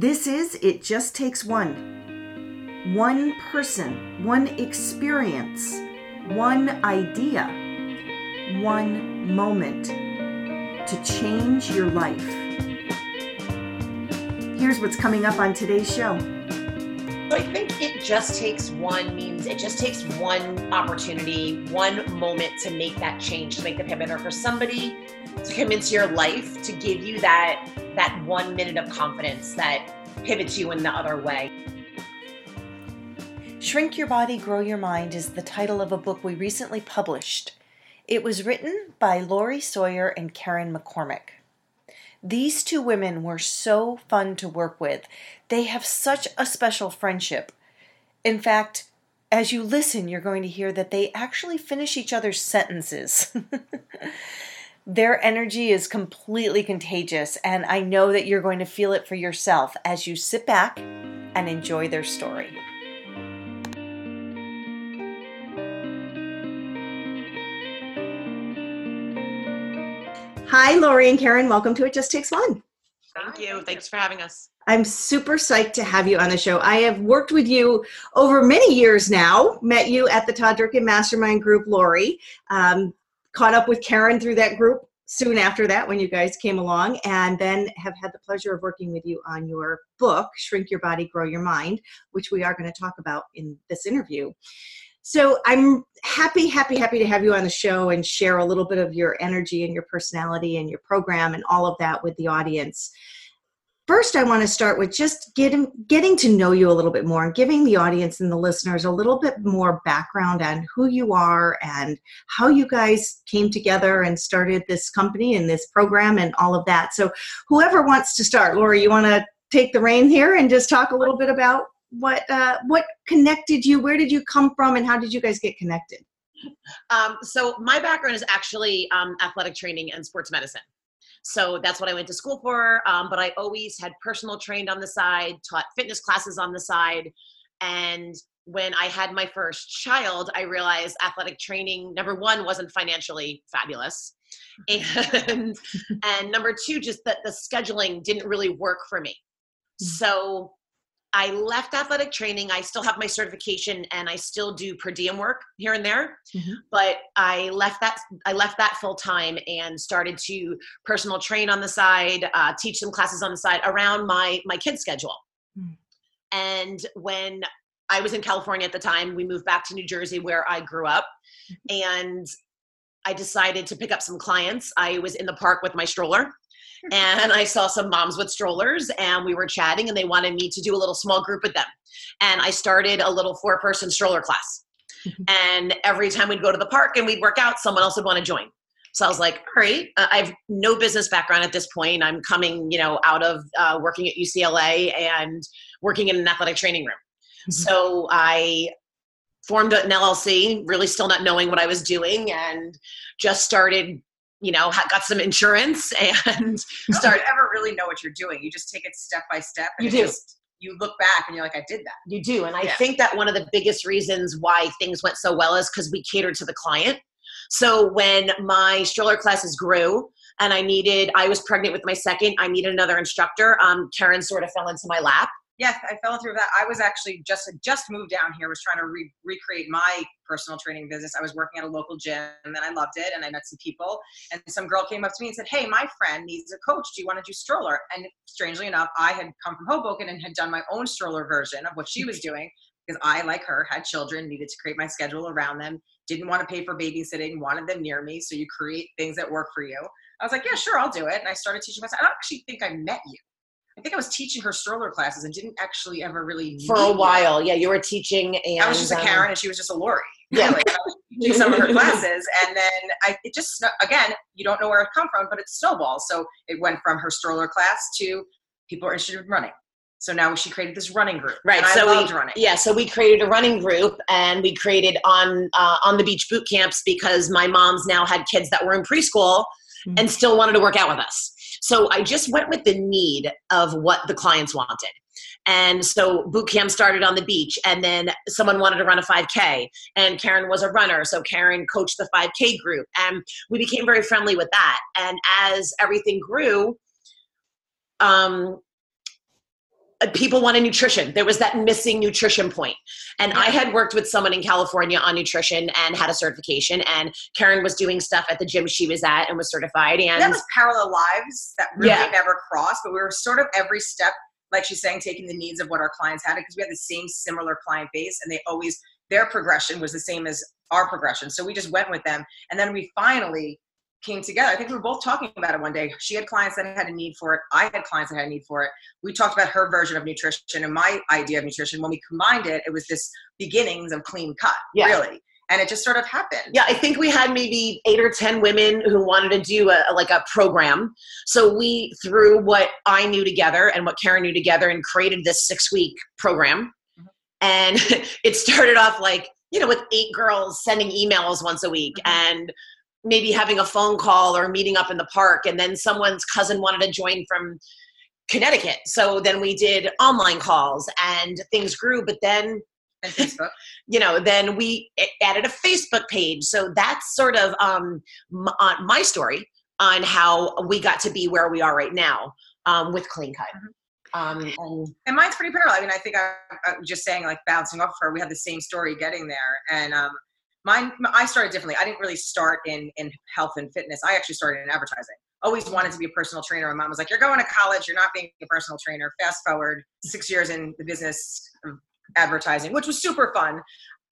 This is It Just Takes One. One person, one experience, one idea, one moment to change your life. Here's what's coming up on today's show. So I think it just takes one means it just takes one opportunity, one moment to make that change, to make the pivot, or for somebody to come into your life to give you that that one minute of confidence that pivots you in the other way. Shrink Your Body, Grow Your Mind is the title of a book we recently published. It was written by Lori Sawyer and Karen McCormick. These two women were so fun to work with. They have such a special friendship. In fact, as you listen, you're going to hear that they actually finish each other's sentences. Their energy is completely contagious, and I know that you're going to feel it for yourself as you sit back and enjoy their story. Hi, Lori and Karen. Welcome to It Just Takes One. Thank you. Thanks for having us. I'm super psyched to have you on the show. I have worked with you over many years now. Met you at the Todd Durkin Mastermind Group, Lori. Um, caught up with Karen through that group soon after that when you guys came along, and then have had the pleasure of working with you on your book, Shrink Your Body, Grow Your Mind, which we are going to talk about in this interview. So I'm happy, happy, happy to have you on the show and share a little bit of your energy and your personality and your program and all of that with the audience. First, I want to start with just getting getting to know you a little bit more and giving the audience and the listeners a little bit more background on who you are and how you guys came together and started this company and this program and all of that. So, whoever wants to start, Lori, you want to take the rein here and just talk a little bit about what uh, what connected you? Where did you come from, and how did you guys get connected? Um, so my background is actually um, athletic training and sports medicine. So that's what I went to school for. Um, but I always had personal trained on the side, taught fitness classes on the side, and when I had my first child, I realized athletic training number one wasn't financially fabulous, and and number two, just that the scheduling didn't really work for me. Mm. So I left athletic training. I still have my certification and I still do per diem work here and there. Mm-hmm. But I left that I left that full time and started to personal train on the side, uh, teach some classes on the side around my my kids' schedule. Mm-hmm. And when I was in California at the time, we moved back to New Jersey where I grew up, mm-hmm. and I decided to pick up some clients. I was in the park with my stroller and I saw some moms with strollers and we were chatting and they wanted me to do a little small group with them. And I started a little four person stroller class. and every time we'd go to the park and we'd work out, someone else would want to join. So I was like, great. Uh, I have no business background at this point. I'm coming, you know, out of uh, working at UCLA and working in an athletic training room. Mm-hmm. So I formed an LLC, really still not knowing what I was doing, and just started you know, got some insurance and start ever really know what you're doing. You just take it step by step. you do. Just, you look back and you're like, I did that. You do. And I yeah. think that one of the biggest reasons why things went so well is because we catered to the client. So when my stroller classes grew and I needed, I was pregnant with my second, I needed another instructor. Um, Karen sort of fell into my lap yeah, I fell through that. I was actually just just moved down here. Was trying to re- recreate my personal training business. I was working at a local gym, and then I loved it. And I met some people, and some girl came up to me and said, "Hey, my friend needs a coach. Do you want to do stroller?" And strangely enough, I had come from Hoboken and had done my own stroller version of what she was doing because I, like her, had children, needed to create my schedule around them. Didn't want to pay for babysitting, wanted them near me. So you create things that work for you. I was like, yeah, sure, I'll do it. And I started teaching myself. I don't actually think I met you. I think I was teaching her stroller classes and didn't actually ever really for a while. Her. Yeah, you were teaching, and I was just a Karen, um, and she was just a Lori. Yeah, like, teaching some of her classes, and then I it just again you don't know where it come from, but it snowballs. So it went from her stroller class to people are interested in running. So now she created this running group. Right. so we running. Yeah. So we created a running group, and we created on uh, on the beach boot camps because my moms now had kids that were in preschool mm-hmm. and still wanted to work out with us. So I just went with the need of what the clients wanted. And so boot camp started on the beach, and then someone wanted to run a 5K, and Karen was a runner, so Karen coached the 5K group, and we became very friendly with that. And as everything grew, um, Uh, people wanted nutrition. There was that missing nutrition point. And I had worked with someone in California on nutrition and had a certification. And Karen was doing stuff at the gym she was at and was certified. And that was parallel lives that really Yeah. never crossed, but we were sort of every step, like she's saying, taking the needs of what our clients had because we had the same similar client base and they always, their progression was the same as our progression. So we just went with them. And then we finally came together. I think we were both talking about it one day. She had clients that had a need for it. I had clients that had a need for it. We talked about her version of nutrition and my idea of nutrition. When we combined it, it was this beginnings of clean cut, Yeah. really. And it just sort of happened. yeah, I think we had maybe eight or 10 women who wanted to do a, like a program. So we threw what I knew together and what Karen knew together and created this six week program. Mhm. And it started off like, you know, with eight girls sending emails once a week Mhm. and maybe having a phone call or meeting up in the park. And then someone's cousin wanted to join from Connecticut. So then we did online calls and things grew. But then Facebook. you know then we added a facebook page so that's sort of um, my story on how we got to be where we are right now um, with clean cut um, and and mine's pretty parallel. I mean, I think I, I was just saying, like bouncing off her, we had the same story getting there. And um, mine, I started differently. I didn't really start in in health and fitness. I actually started in advertising. Always wanted to be a personal trainer. My mom was like, "You're going to college. You're not being a personal trainer." Fast forward six years in the business of advertising, which was super fun.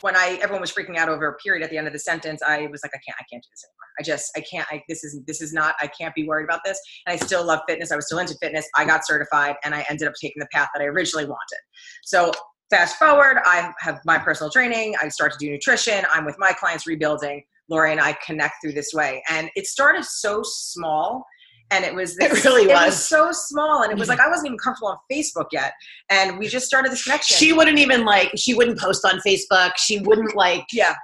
When I everyone was freaking out over a period at the end of the sentence, I was like, "I can't. I can't do this anymore. I just, I can't. I, this is this is not. I can't be worried about this." and I still love fitness. I was still into fitness. I got certified and I ended up taking the path that I originally wanted. So fast forward, I have my personal training. I start to do nutrition. I'm with my clients rebuilding. Lori and I connect through this way. And it started so small. And it was It this, really It was. was so small. And it was mm-hmm. like I wasn't even comfortable on Facebook yet. And we just started this connection. she wouldn't even like she wouldn't post on facebook she wouldn't like yeah,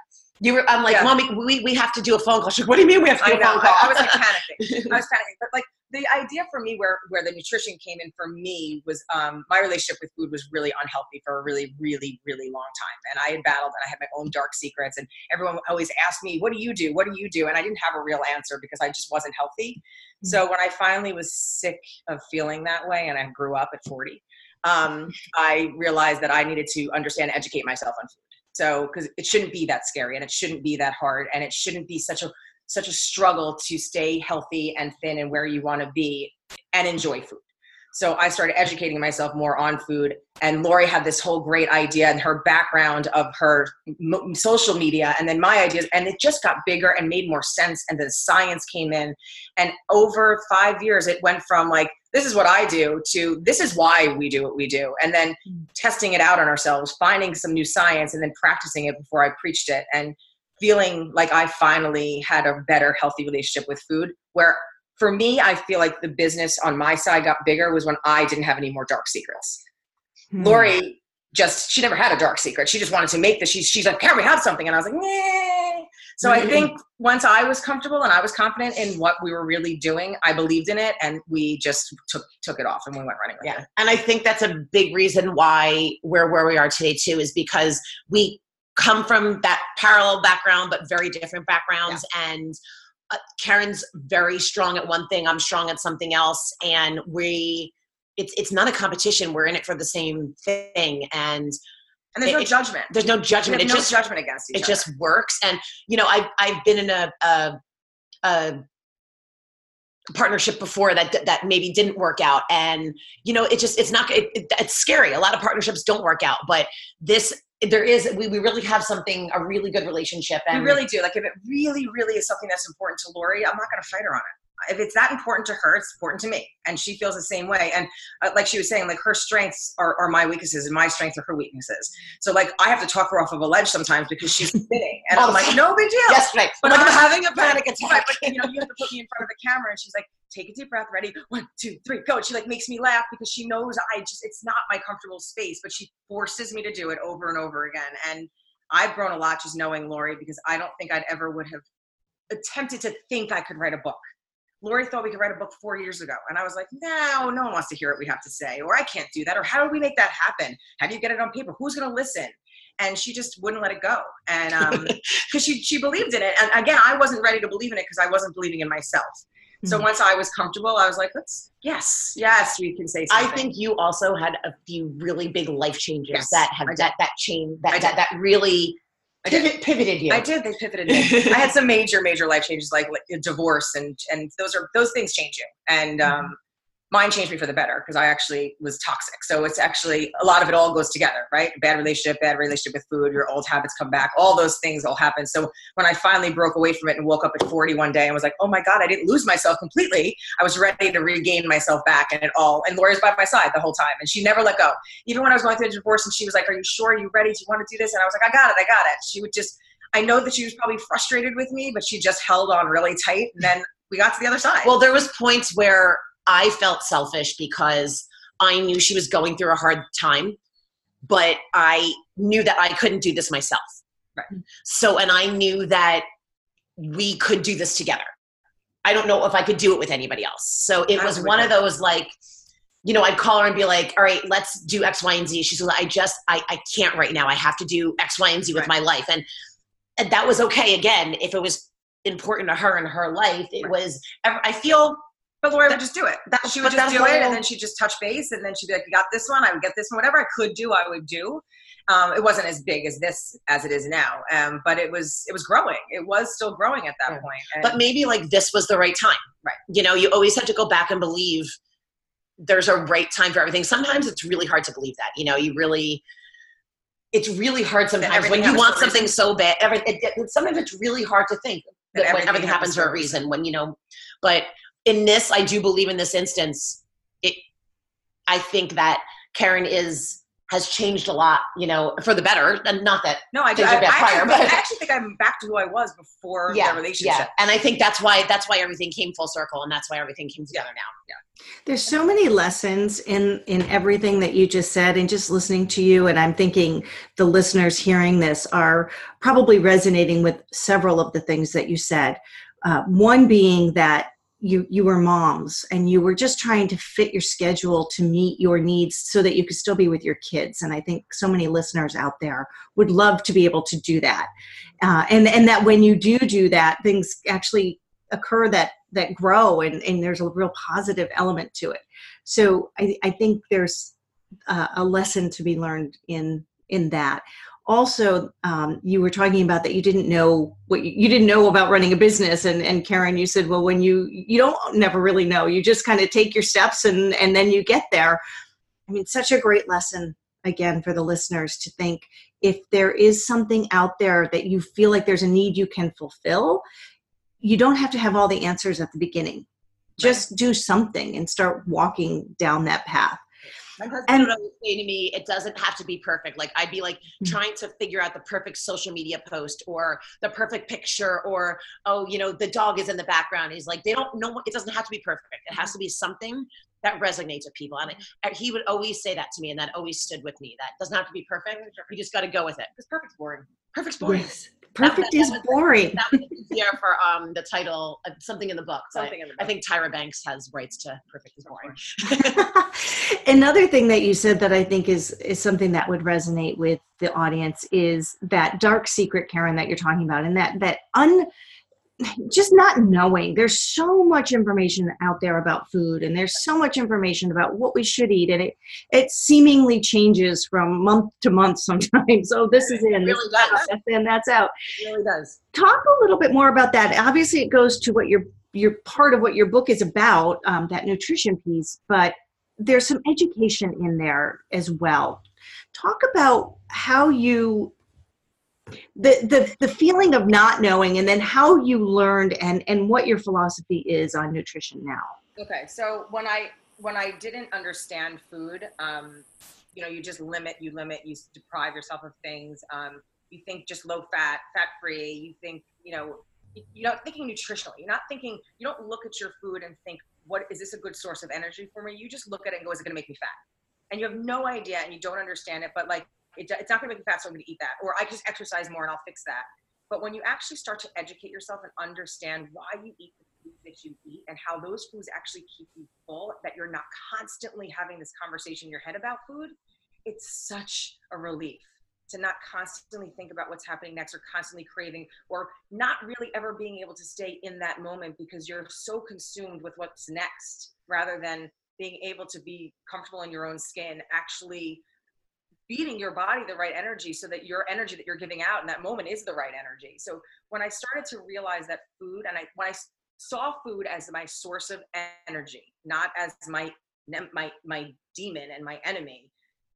you were i'm like Yeah. mommy we, we have to do a phone call she's like what do you mean we have to do a know. phone call I, I was like panicking. I was panicking. But like the idea for me where where the nutrition came in for me was um, my relationship with food was really unhealthy for a really, really, really long time. And I had battled and I had my own dark secrets. And everyone always asked me, What do you do? What do you do? And I didn't have a real answer because I just wasn't healthy. So when I finally was sick of feeling that way and I grew up at 40, um, I realized that I needed to understand educate myself on food. So because it shouldn't be that scary and it shouldn't be that hard and it shouldn't be such a such a struggle to stay healthy and thin and where you want to be and enjoy food. So I started educating myself more on food. And Lori had this whole great idea and her background of her m- social media and then my ideas. And it just got bigger and made more sense. And the science came in. And over five years, it went from like, this is what I do to this is why we do what we do. And then testing it out on ourselves, finding some new science, and then practicing it before I preached it. And feeling like I finally had a better, healthy relationship with food. Where for me, I feel like the business on my side got bigger was when I didn't have any more dark secrets. Hmm. Lori just she never had a dark secret. She just wanted to make this. She's she's like, can we have something? And I was like, nah. So I think once I was comfortable and I was confident in what we were really doing, I believed in it, and we just took took it off and we went running with yeah. it. and i think that's a big reason why we're where we are today too is because we come from that parallel background but very different backgrounds. And uh, karen's very strong at one thing i'm strong at something else. And we it's it's not a competition. We're in it for the same thing. And And there's no judgment. there's no judgment it no just judgment against each it other. just works and you know i've i've been in a, a, a partnership before that that maybe didn't work out and you know it just it's not it, it, it's scary a lot of partnerships don't work out but this there is we, we really have something a really good relationship we really do. Like if it really, really is something that's important to Lori, I'm not going to fight her on it. If it's that important to her, it's important to me, and she feels the same way. And uh, like she was saying, like her strengths are, are my weaknesses, and my strengths are her weaknesses. So like I have to talk her off of a ledge sometimes because she's sitting, and I'm like, no big deal. yesterday But I'm I'm having a panic attack but you know, you have to put me in front of the camera, and she's like, "Take a deep breath, ready, one, two, three, go." And she like makes me laugh because she knows I just it's not my comfortable space, but she forces me to do it over and over again. And I've grown a lot just knowing Lori because I don't think I'd ever would have attempted to think I could write a book. Lori thought we could write a book four years ago, and I was like, "No, no one wants to hear what we have to say, or I can't do that, or how do we make that happen? How do you get it on paper? Who's going to listen?" And she just wouldn't let it go, and um, because she she believed in it. And again, I wasn't ready to believe in it because I wasn't believing in myself. So Mhm. once I was comfortable, I was like, let's yes, yes, we can say I think you also had a few really big life changes Yes, that have that that change that that, that really. Pivot, pivoted you. I did. They pivoted me. I had some major, major life changes, like, divorce, and and those are those things change you. And um, mine changed me for the better because I actually was toxic. So it's actually a lot of it all goes together, right? Bad relationship, bad relationship with food, your old habits come back. All those things all happen. So when I finally broke away from it and woke up at 40 one day and was like, oh my god, I didn't lose myself completely. I was ready to regain myself back, and it all. And Lori's by my side the whole time, and she never let go. Even when I was going through a divorce, and she was like, "Are you sure? Are you ready? Do you want to do this?" And I was like, "I got it. I got it." She would just I know that she was probably frustrated with me, but she just held on really tight. And then we got to the other side. Well, there was points where I felt selfish because I knew she was going through a hard time, but I knew that I couldn't do this myself. Right. So, and I knew that we could do this together. I don't know if I could do it with anybody else. So it was one of those like, you know, I'd call her and be like, all right, let's do X, Y, and Z. She's like, I just, I, I can't right now. I have to do X, Y, and Z with Right. my life. And, and that was okay. Again, if it was important to her in her life, it Right. was, I feel but Lori would just do it. that- She would just do it, and then she'd just touch base, and then she'd be like, "You got this one. I would get this one. Whatever I could do, I would do." Um, it wasn't as big as this as it is now, um, but it was it was growing. It was still growing at that Yeah. point. And but maybe like this was the right time. Right. You know, you always have to go back and believe there's a right time for everything. Sometimes it's really hard to believe that. You know, you really it's really hard sometimes when you want something reason. so bad. Every, it, it- sometimes it's really hard to think That that when everything everything happens happens for a reason. When you know, but in this, I do believe in this instance, it. I think that Karen is has changed a lot. You know, for the better, and not that no, I do. Things I, bad I prior, actually, but- I actually think I'm back to who I was before the relationship. Yeah, and I think that's why that's why everything came full circle, and that's why everything came together now. There's so many lessons in in everything that you just said and just listening to you and I'm thinking the listeners hearing this are probably resonating with several of the things that you said. Uh, one being that you you were moms and you were just trying to fit your schedule to meet your needs so that you could still be with your kids. And I think so many listeners out there would love to be able to do that. Uh, and and that when you do do that things actually occur that that grow and, and there's a real positive element to it. So i, I think there's a lesson to be learned in in that also um, you were talking about that you didn't know what you, you didn't know about running a business and, and karen you said well when you you don't never really know. You just kind of take your steps and and then you get there. I mean such a great lesson again for the listeners to think if there is something out there that you feel like there's a need you can fulfill you don't have to have all the answers at the beginning. Just do something and start walking down that path My husband And- would always say to me, "It doesn't have to be perfect." Like I'd be like Mhm. trying to figure out the perfect social media post or the perfect picture, or oh, you know, the dog is in the background. He's like, they don't know. It doesn't have to be perfect. It has to be something that resonates with people. And, I- and he would always say that to me, and that always stood with me. That doesn't have to be perfect. You just got to go with it. Because perfect's boring. Perfect's boring. yes perfect that is was- boring That was easier for um the title, uh, something in the book. Something in the I think Tyra Banks has rights to "Perfect is Boring." Another thing that you said that I think is is something that would resonate with the audience is that dark secret, Karen, that you're talking about, and that that un just not knowing. There's so much information out there about food, and there's so much information about what we should eat, and it it seemingly changes from month to month sometimes. Oh, this is in, this really is out, does. that's in, that's out. It really does. talk a little bit more about that obviously it goes to what your your part of what your book is about um, that nutrition piece but there's some education in there as well talk about how you the the the feeling of not knowing and then how you learned and and what your philosophy is on nutrition now Okay, so when I when I didn't understand food, um, you know, you just limit, you limit, you deprive yourself of things. Um, you think just low fat, fat free. You think, you know, you're not thinking nutritionally. You're not thinking. You don't look at your food and think, what is this a good source of energy for me? You just look at it and go, is it going to make me fat? And you have no idea, and you don't understand it. But like, it, it's not going to make me fat, so I'm going to eat that, or I just exercise more and I'll fix that. But when you actually start to educate yourself and understand why you eat the food that you eat and how those foods actually keep you full, that you're not constantly having this conversation in your head about food, it's such a relief. to not constantly think about what's happening next or constantly craving or not really ever being able to stay in that moment because you're so consumed with what's next rather than being able to be comfortable in your own skin actually feeding your body the right energy so that your energy that you're giving out in that moment is the right energy. So when i started to realize that food and i when i saw food as my source of energy not as my my my demon and my enemy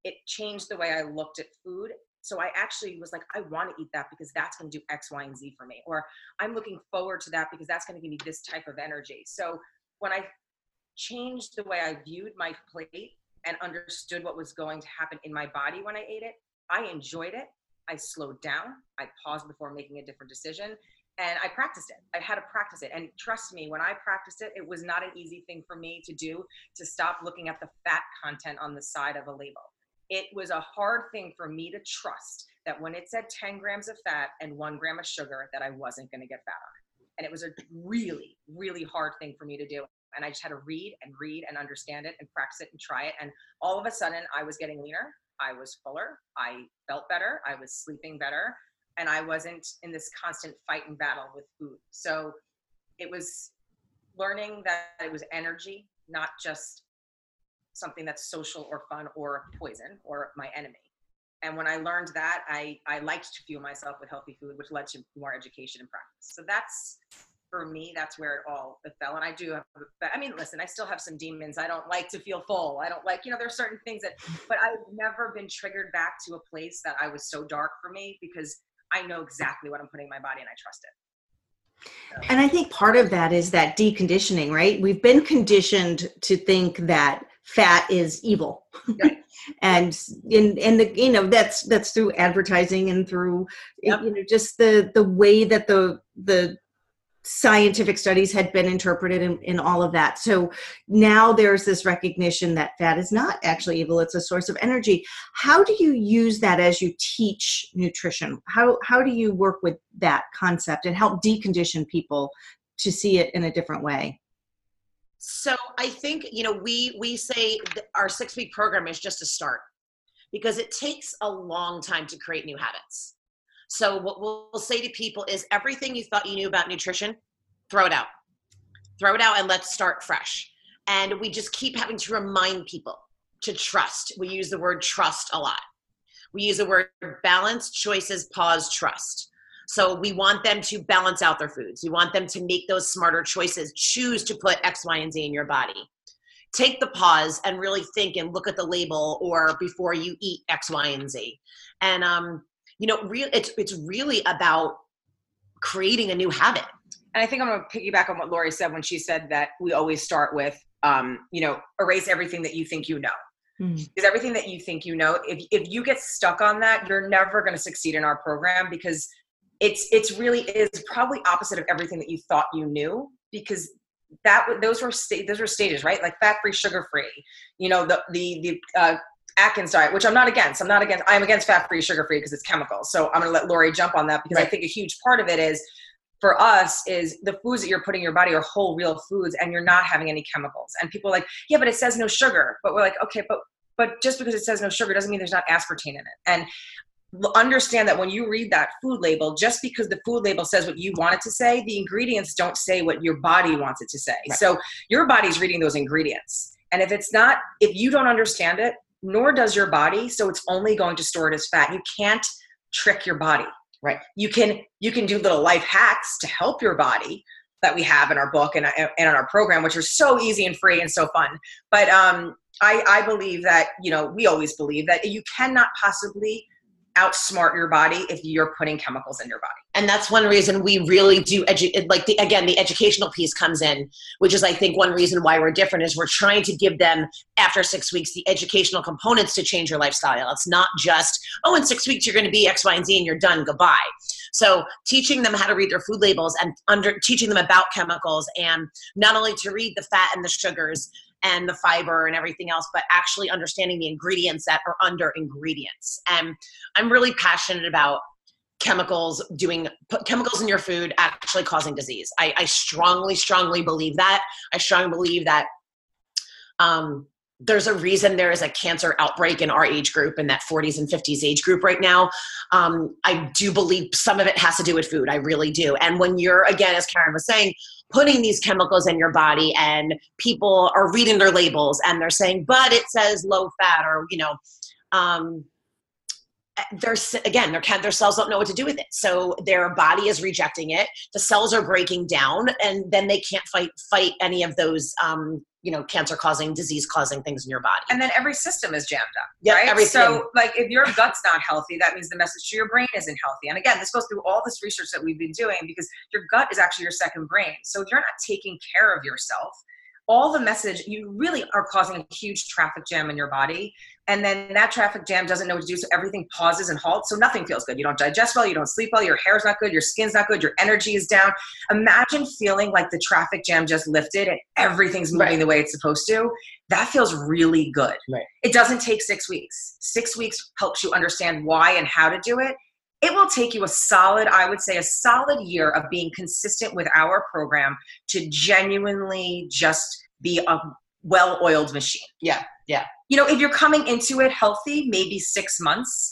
it changed the way i looked at food. So i actually was like i want to eat that because that's going to do x y and z for me or i'm looking forward to that because that's going to give me this type of energy. So when i changed the way i viewed my plate and understood what was going to happen in my body when i ate it i enjoyed it i slowed down i paused before making a different decision and I practiced it. I had to practice it. And trust me, when I practiced it, it was not an easy thing for me to do to stop looking at the fat content on the side of a label. It was a hard thing for me to trust that when it said 10 grams of fat and one gram of sugar, that I wasn't going to get fat on. And it was a really, really hard thing for me to do. And I just had to read and read and understand it and practice it and try it. And all of a sudden, I was getting leaner. I was fuller. I felt better. I was sleeping better and I wasn't in this constant fight and battle with food. So it was learning that it was energy, not just something that's social or fun or poison or my enemy. And when I learned that, I, I liked to fuel myself with healthy food, which led to more education and practice. So that's for me, that's where it all it fell. And I do have, I mean, listen, I still have some demons. I don't like to feel full. I don't like, you know, there's certain things that, but I've never been triggered back to a place that I was so dark for me because I know exactly what I'm putting in my body and I trust it. So. And I think part of that is that deconditioning, right? We've been conditioned to think that fat is evil. Right. and in in the you know that's that's through advertising and through yep. you know just the the way that the the scientific studies had been interpreted in, in all of that. So now there's this recognition that fat is not actually evil, it's a source of energy. How do you use that as you teach nutrition? How, how do you work with that concept and help decondition people to see it in a different way? So I think, you know, we, we say our six week program is just a start because it takes a long time to create new habits so what we'll say to people is everything you thought you knew about nutrition, throw it out. Throw it out and let's start fresh. And we just keep having to remind people to trust. We use the word trust a lot. We use the word balance, choices, pause, trust. So we want them to balance out their foods. We want them to make those smarter choices, choose to put X, Y, and Z in your body. Take the pause and really think and look at the label or before you eat X, Y, and Z. And um, you know, real it's it's really about creating a new habit. And I think I'm going to piggyback on what Lori said when she said that we always start with, um, you know, erase everything that you think you know. Mm. Because everything that you think you know, if if you get stuck on that, you're never going to succeed in our program because it's it's really is probably opposite of everything that you thought you knew because that those were sta- those were stages right like fat free sugar free you know the the the uh, Atkins diet, which I'm not against. I'm not against. I'm against fat free, sugar free because it's chemicals. So I'm going to let Lori jump on that because right. I think a huge part of it is for us is the foods that you're putting in your body are whole real foods and you're not having any chemicals. And people are like, yeah, but it says no sugar. But we're like, okay, but but just because it says no sugar doesn't mean there's not aspartame in it. And understand that when you read that food label, just because the food label says what you want it to say, the ingredients don't say what your body wants it to say. Right. So your body's reading those ingredients. And if it's not, if you don't understand it, nor does your body so it's only going to store it as fat. You can't trick your body. Right. You can you can do little life hacks to help your body that we have in our book and, and in our program which are so easy and free and so fun. But um i i believe that you know we always believe that you cannot possibly outsmart your body if you're putting chemicals in your body. And that's one reason we really do edu- like the again the educational piece comes in which is i think one reason why we're different is we're trying to give them after six weeks the educational components to change your lifestyle. It's not just oh in six weeks you're going to be x y and z and you're done goodbye. So teaching them how to read their food labels and under teaching them about chemicals and not only to read the fat and the sugars and the fiber and everything else, but actually understanding the ingredients that are under ingredients. And I'm really passionate about chemicals doing chemicals in your food actually causing disease. I, I strongly, strongly believe that. I strongly believe that um, there's a reason there is a cancer outbreak in our age group in that 40s and 50s age group right now um, i do believe some of it has to do with food i really do and when you're again as karen was saying putting these chemicals in your body and people are reading their labels and they're saying but it says low fat or you know um, there's again their their cells don't know what to do with it. So their body is rejecting it. The cells are breaking down and then they can't fight fight any of those um, you know cancer causing disease causing things in your body. And then every system is jammed up yeah right? everything. so like if your gut's not healthy that means the message to your brain isn't healthy. And again this goes through all this research that we've been doing because your gut is actually your second brain. So if you're not taking care of yourself all the message you really are causing a huge traffic jam in your body and then that traffic jam doesn't know what to do so everything pauses and halts so nothing feels good. You don't digest well you don't sleep well your hair's not good your skin's not good your energy is down. Imagine feeling like the traffic jam just lifted and everything's moving Right. the way it's supposed to. That feels really good. Right. it doesn't take six weeks. Six weeks helps you understand why and how to do it. It will take you a solid i would say a solid year of being consistent with our program to genuinely just be a well-oiled machine. Yeah yeah. You know if you're coming into it healthy maybe six months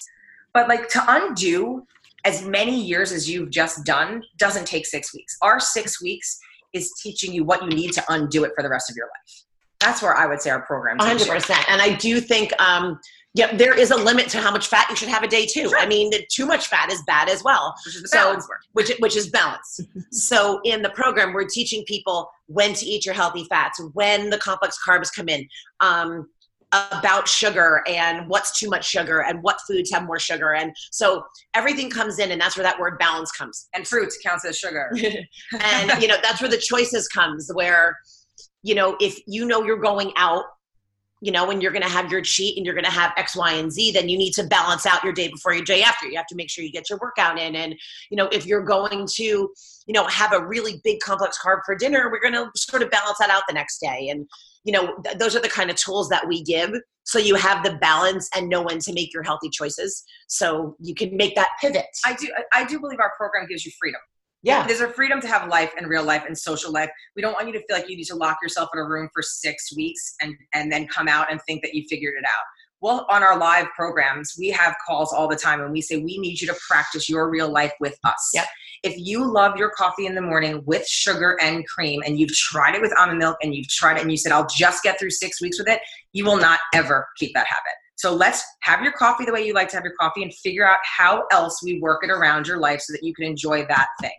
but like to undo as many years as you've just done doesn't take six weeks. Our six weeks is teaching you what you need to undo it for the rest of your life. That's where i would say our program takes 100% and i do think um yeah there is a limit to how much fat you should have a day too Sure. i mean too much fat is bad as well which is the So- which which is balance. so in the program, we're teaching people when to eat your healthy fats, when the complex carbs come in, um, about sugar and what's too much sugar and what foods have more sugar, and so everything comes in, and that's where that word balance comes. and fruits counts as sugar and you know that's where the choices comes where you know if you know you're going out you know when you're going to have your cheat and you're going to have x y and z then you need to balance out your day before your day after. You have to make sure you get your workout in. And you know if you're going to you know have a really big complex carb for dinner we're going to sort of balance that out the next day. And you know th- those are the kind of tools that we give. So you have the balance and know when to make your healthy choices. So you can make that pivot. I do I- i do believe our program gives you freedom yeah. There's a freedom to have life and real life and social life. We don't want you to feel like you need to lock yourself in a room for six weeks and and then come out and think that you figured it out. Well on our live programs we have calls all the time and we say we need you to practice your real life with us. Yep. if you love your coffee in the morning with sugar and cream and you've tried it with almond milk and you've tried it and you said i'll just get through six weeks with it you will not ever keep that habit. So let's have your coffee the way you like to have your coffee and figure out how else we work it around your life so that you can enjoy that thing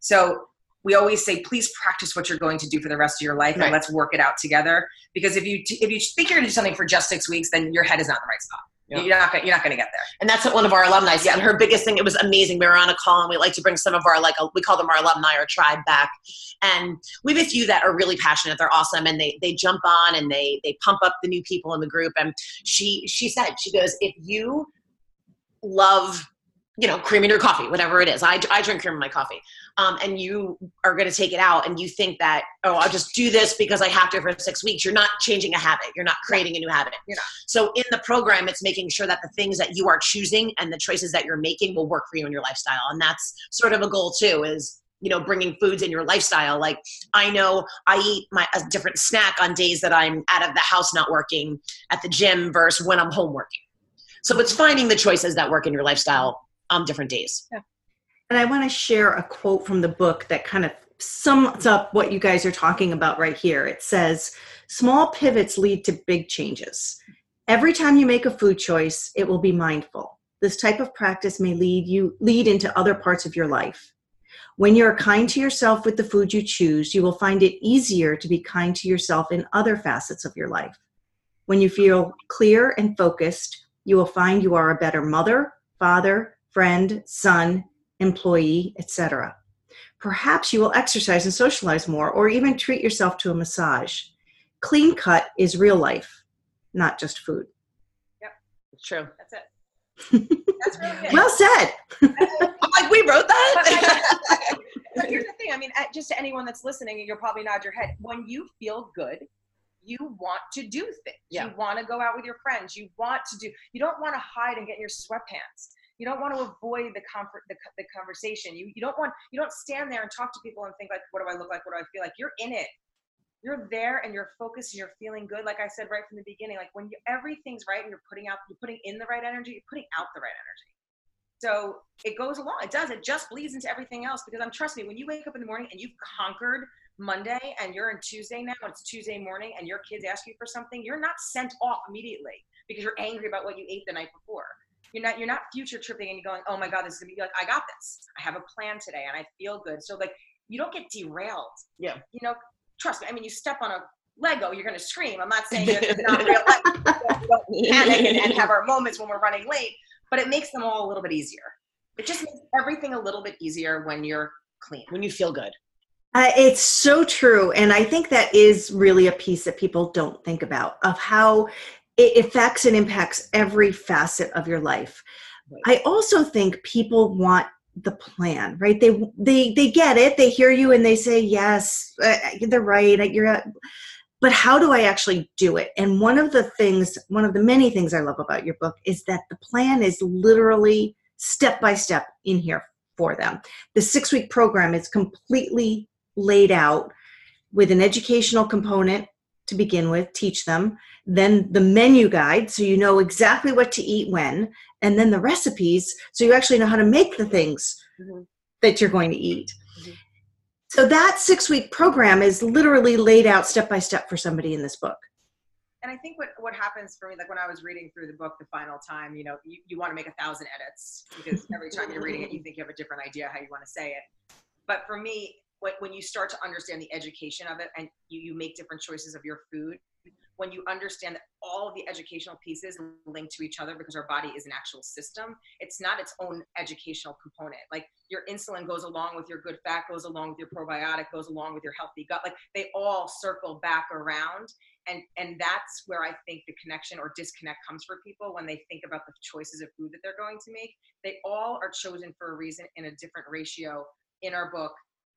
so we always say, please practice what you're going to do for the rest of your life, Right. and let's work it out together. Because if you if you think you're going to do something for just six weeks, then your head is not in the right spot. Yeah. You're not gonna, you're not going to get there. and that's what one of our alumni said. And her biggest thing, it was amazing. We were on a call, and we like to bring some of our like uh, we call them our alumni or tribe back. And we have a few that are really passionate. They're awesome, and they they jump on and they they pump up the new people in the group. And she she said she goes, if you love you know cream in your coffee whatever it is. I, I drink cream in my coffee. Um, and you are going to take it out and you think that oh i'll just do this because i have to for six weeks. You're not changing a habit. You're not creating a new habit. You're not. so in the program it's making sure that the things that you are choosing and the choices that you're making will work for you in your lifestyle. And that's sort of a goal too is you know bringing foods in your lifestyle. Like i know i eat my a different snack on days that i'm out of the house not working at the gym versus when i'm home working. So it's finding the choices that work in your lifestyle on different days And I want to share a quote from the book that kind of sums up what you guys are talking about right here. It says, Small pivots lead to big changes. Every time you make a food choice, it will be mindful. This type of practice may lead you lead into other parts of your life. When you are kind to yourself with the food you choose, you will find it easier to be kind to yourself in other facets of your life. When you feel clear and focused, you will find you are a better mother, father, friend, son, employee, etc. Perhaps you will exercise and socialize more, or even treat yourself to a massage. Clean cut is real life, not just food. Yep, it's true That's it. That's really it. Well said. i'm like we wrote that but here's the thing. I mean, just to anyone that's listening, and you'll probably nod your head. When you feel good, you want to do things. Yeah. You want to go out with your friends. You want to do. You don't want to hide and get in your sweatpants. You don't want to avoid the comfort, the, the conversation. You you don't want you don't stand there and talk to people and think like, what do I look like? What do I feel like? You're in it. you're there and you're focused and you're feeling good. Like I said right from the beginning, like when you, everything's right and you're putting out, you're putting in the right energy, you're putting out the right energy. So it goes along. It does. It just bleeds into everything else because I'm trust me. When you wake up in the morning and you've conquered Monday and you're in Tuesday now, it's Tuesday morning, and your kids ask you for something, you're not sent off immediately because you're angry about what you ate the night before. You're not. You're not future tripping and you're going, oh my god, this is gonna be like, I got this. I have a plan today and I feel good. So like, you don't get derailed. Yeah. You know, trust me. I mean, you step on a Lego, you're going to scream. I'm not saying it's not real life. We don't panic and, and have our moments when we're running late, but it makes them all a little bit easier. It just makes everything a little bit easier when you're clean. When you feel good. Uh, it's so true. And I think that is really a piece that people don't think about of how it affects and impacts every facet of your life. Right. I also think people want the plan, right? They they they get it. They hear you and they say, "Yes, uh, they're right. You're." Uh, but how do I actually do it? And one of the things, one of the many things I love about your book is that the plan is literally step by step in here for them. The six week program is completely laid out with an educational component to begin with, teach them, then the menu guide so you know exactly what to eat when, and then the recipes so you actually know how to make the things mm-hmm. that you're going to eat. Mm-hmm. So that six week program is literally laid out step by step for somebody in this book. And I think what, what happens for me, like when I was reading through the book the final time, you know, you, you want to make a thousand edits because every time you're reading it, you think you have a different idea how you want to say it. But for me, when you start to understand the education of it and you, you make different choices of your food, when you understand that all of the educational pieces link to each other because our body is an actual system, it's not its own educational component. Like your insulin goes along with your good fat, goes along with your probiotic, goes along with your healthy gut. Like they all circle back around. And, and that's where I think the connection or disconnect comes for people when they think about the choices of food that they're going to make. They all are chosen for a reason in a different ratio in our book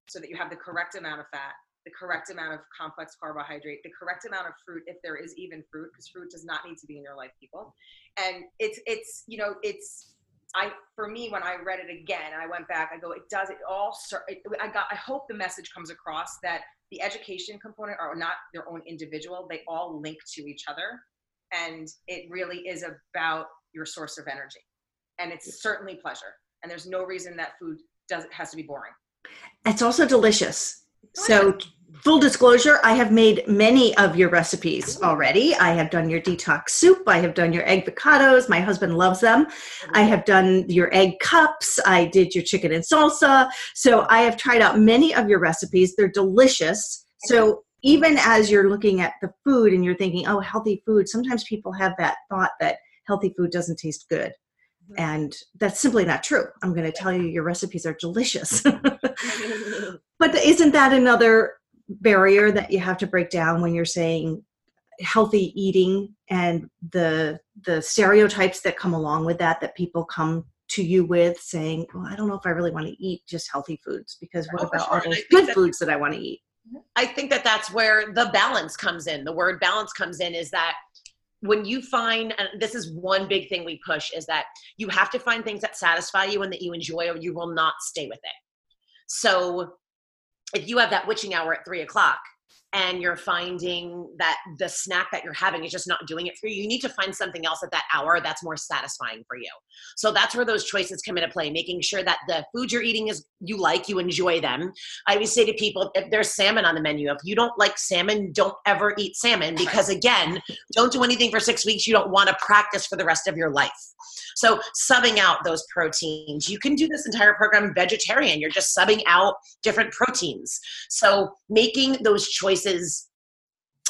so that you have the correct amount of fat, the correct amount of complex carbohydrate, the correct amount of fruit, if there is even fruit, because fruit does not need to be in your life, people. And it's it's you know it's I for me when I read it again I went back, I go it does it all. I got I hope the message comes across that the education component are not their own individual; they all link to each other, and it really is about your source of energy, and it's certainly pleasure. And there's no reason that food does has to be boring it's also delicious. So, full disclosure, I have made many of your recipes already. I have done your detox soup. I have done your egg picados. My husband loves them. I have done your egg cups. I did your chicken and salsa. So, I have tried out many of your recipes. They're delicious. So, even as you're looking at the food and you're thinking, oh, healthy food, sometimes people have that thought that healthy food doesn't taste good. And that's simply not true. I'm going to tell you your recipes are delicious. but isn't that another barrier that you have to break down when you're saying healthy eating and the the stereotypes that come along with that that people come to you with saying, "Well, I don't know if I really want to eat just healthy foods because what oh, about sure. all those good that, foods that I want to eat?" I think that that's where the balance comes in. The word balance comes in is that when you find and this is one big thing we push is that you have to find things that satisfy you and that you enjoy or you will not stay with it. So if you have that witching hour at three o'clock and you're finding that the snack that you're having is just not doing it for you, you need to find something else at that hour that's more satisfying for you. So that's where those choices come into play, making sure that the food you're eating is you like, you enjoy them. I always say to people, if there's salmon on the menu, if you don't like salmon, don't ever eat salmon because again, don't do anything for six weeks you don't want to practice for the rest of your life. So subbing out those proteins. You can do this entire program vegetarian. You're just subbing out different proteins. So making those choices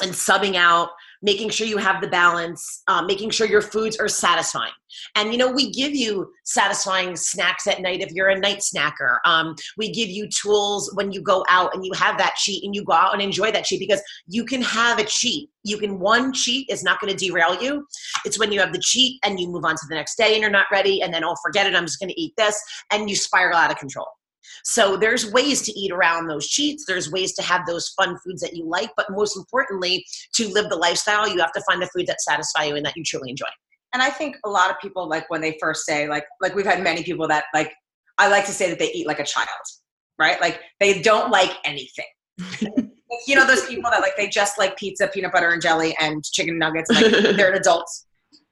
and subbing out making sure you have the balance, um, making sure your foods are satisfying. And you know, we give you satisfying snacks at night if you're a night snacker. Um, we give you tools when you go out and you have that cheat and you go out and enjoy that cheat because you can have a cheat. You can one cheat is not going to derail you. It's when you have the cheat and you move on to the next day and you're not ready and then oh forget it, I'm just going to eat this and you spiral out of control. So there's ways to eat around those cheats. There's ways to have those fun foods that you like, but most importantly, to live the lifestyle, you have to find the food that satisfy you and that you truly enjoy. And I think a lot of people like when they first say like like we've had many people that like I like to say that they eat like a child, right? Like they don't like anything. you know those people that like they just like pizza, peanut butter and jelly, and chicken nuggets. Like they're adults.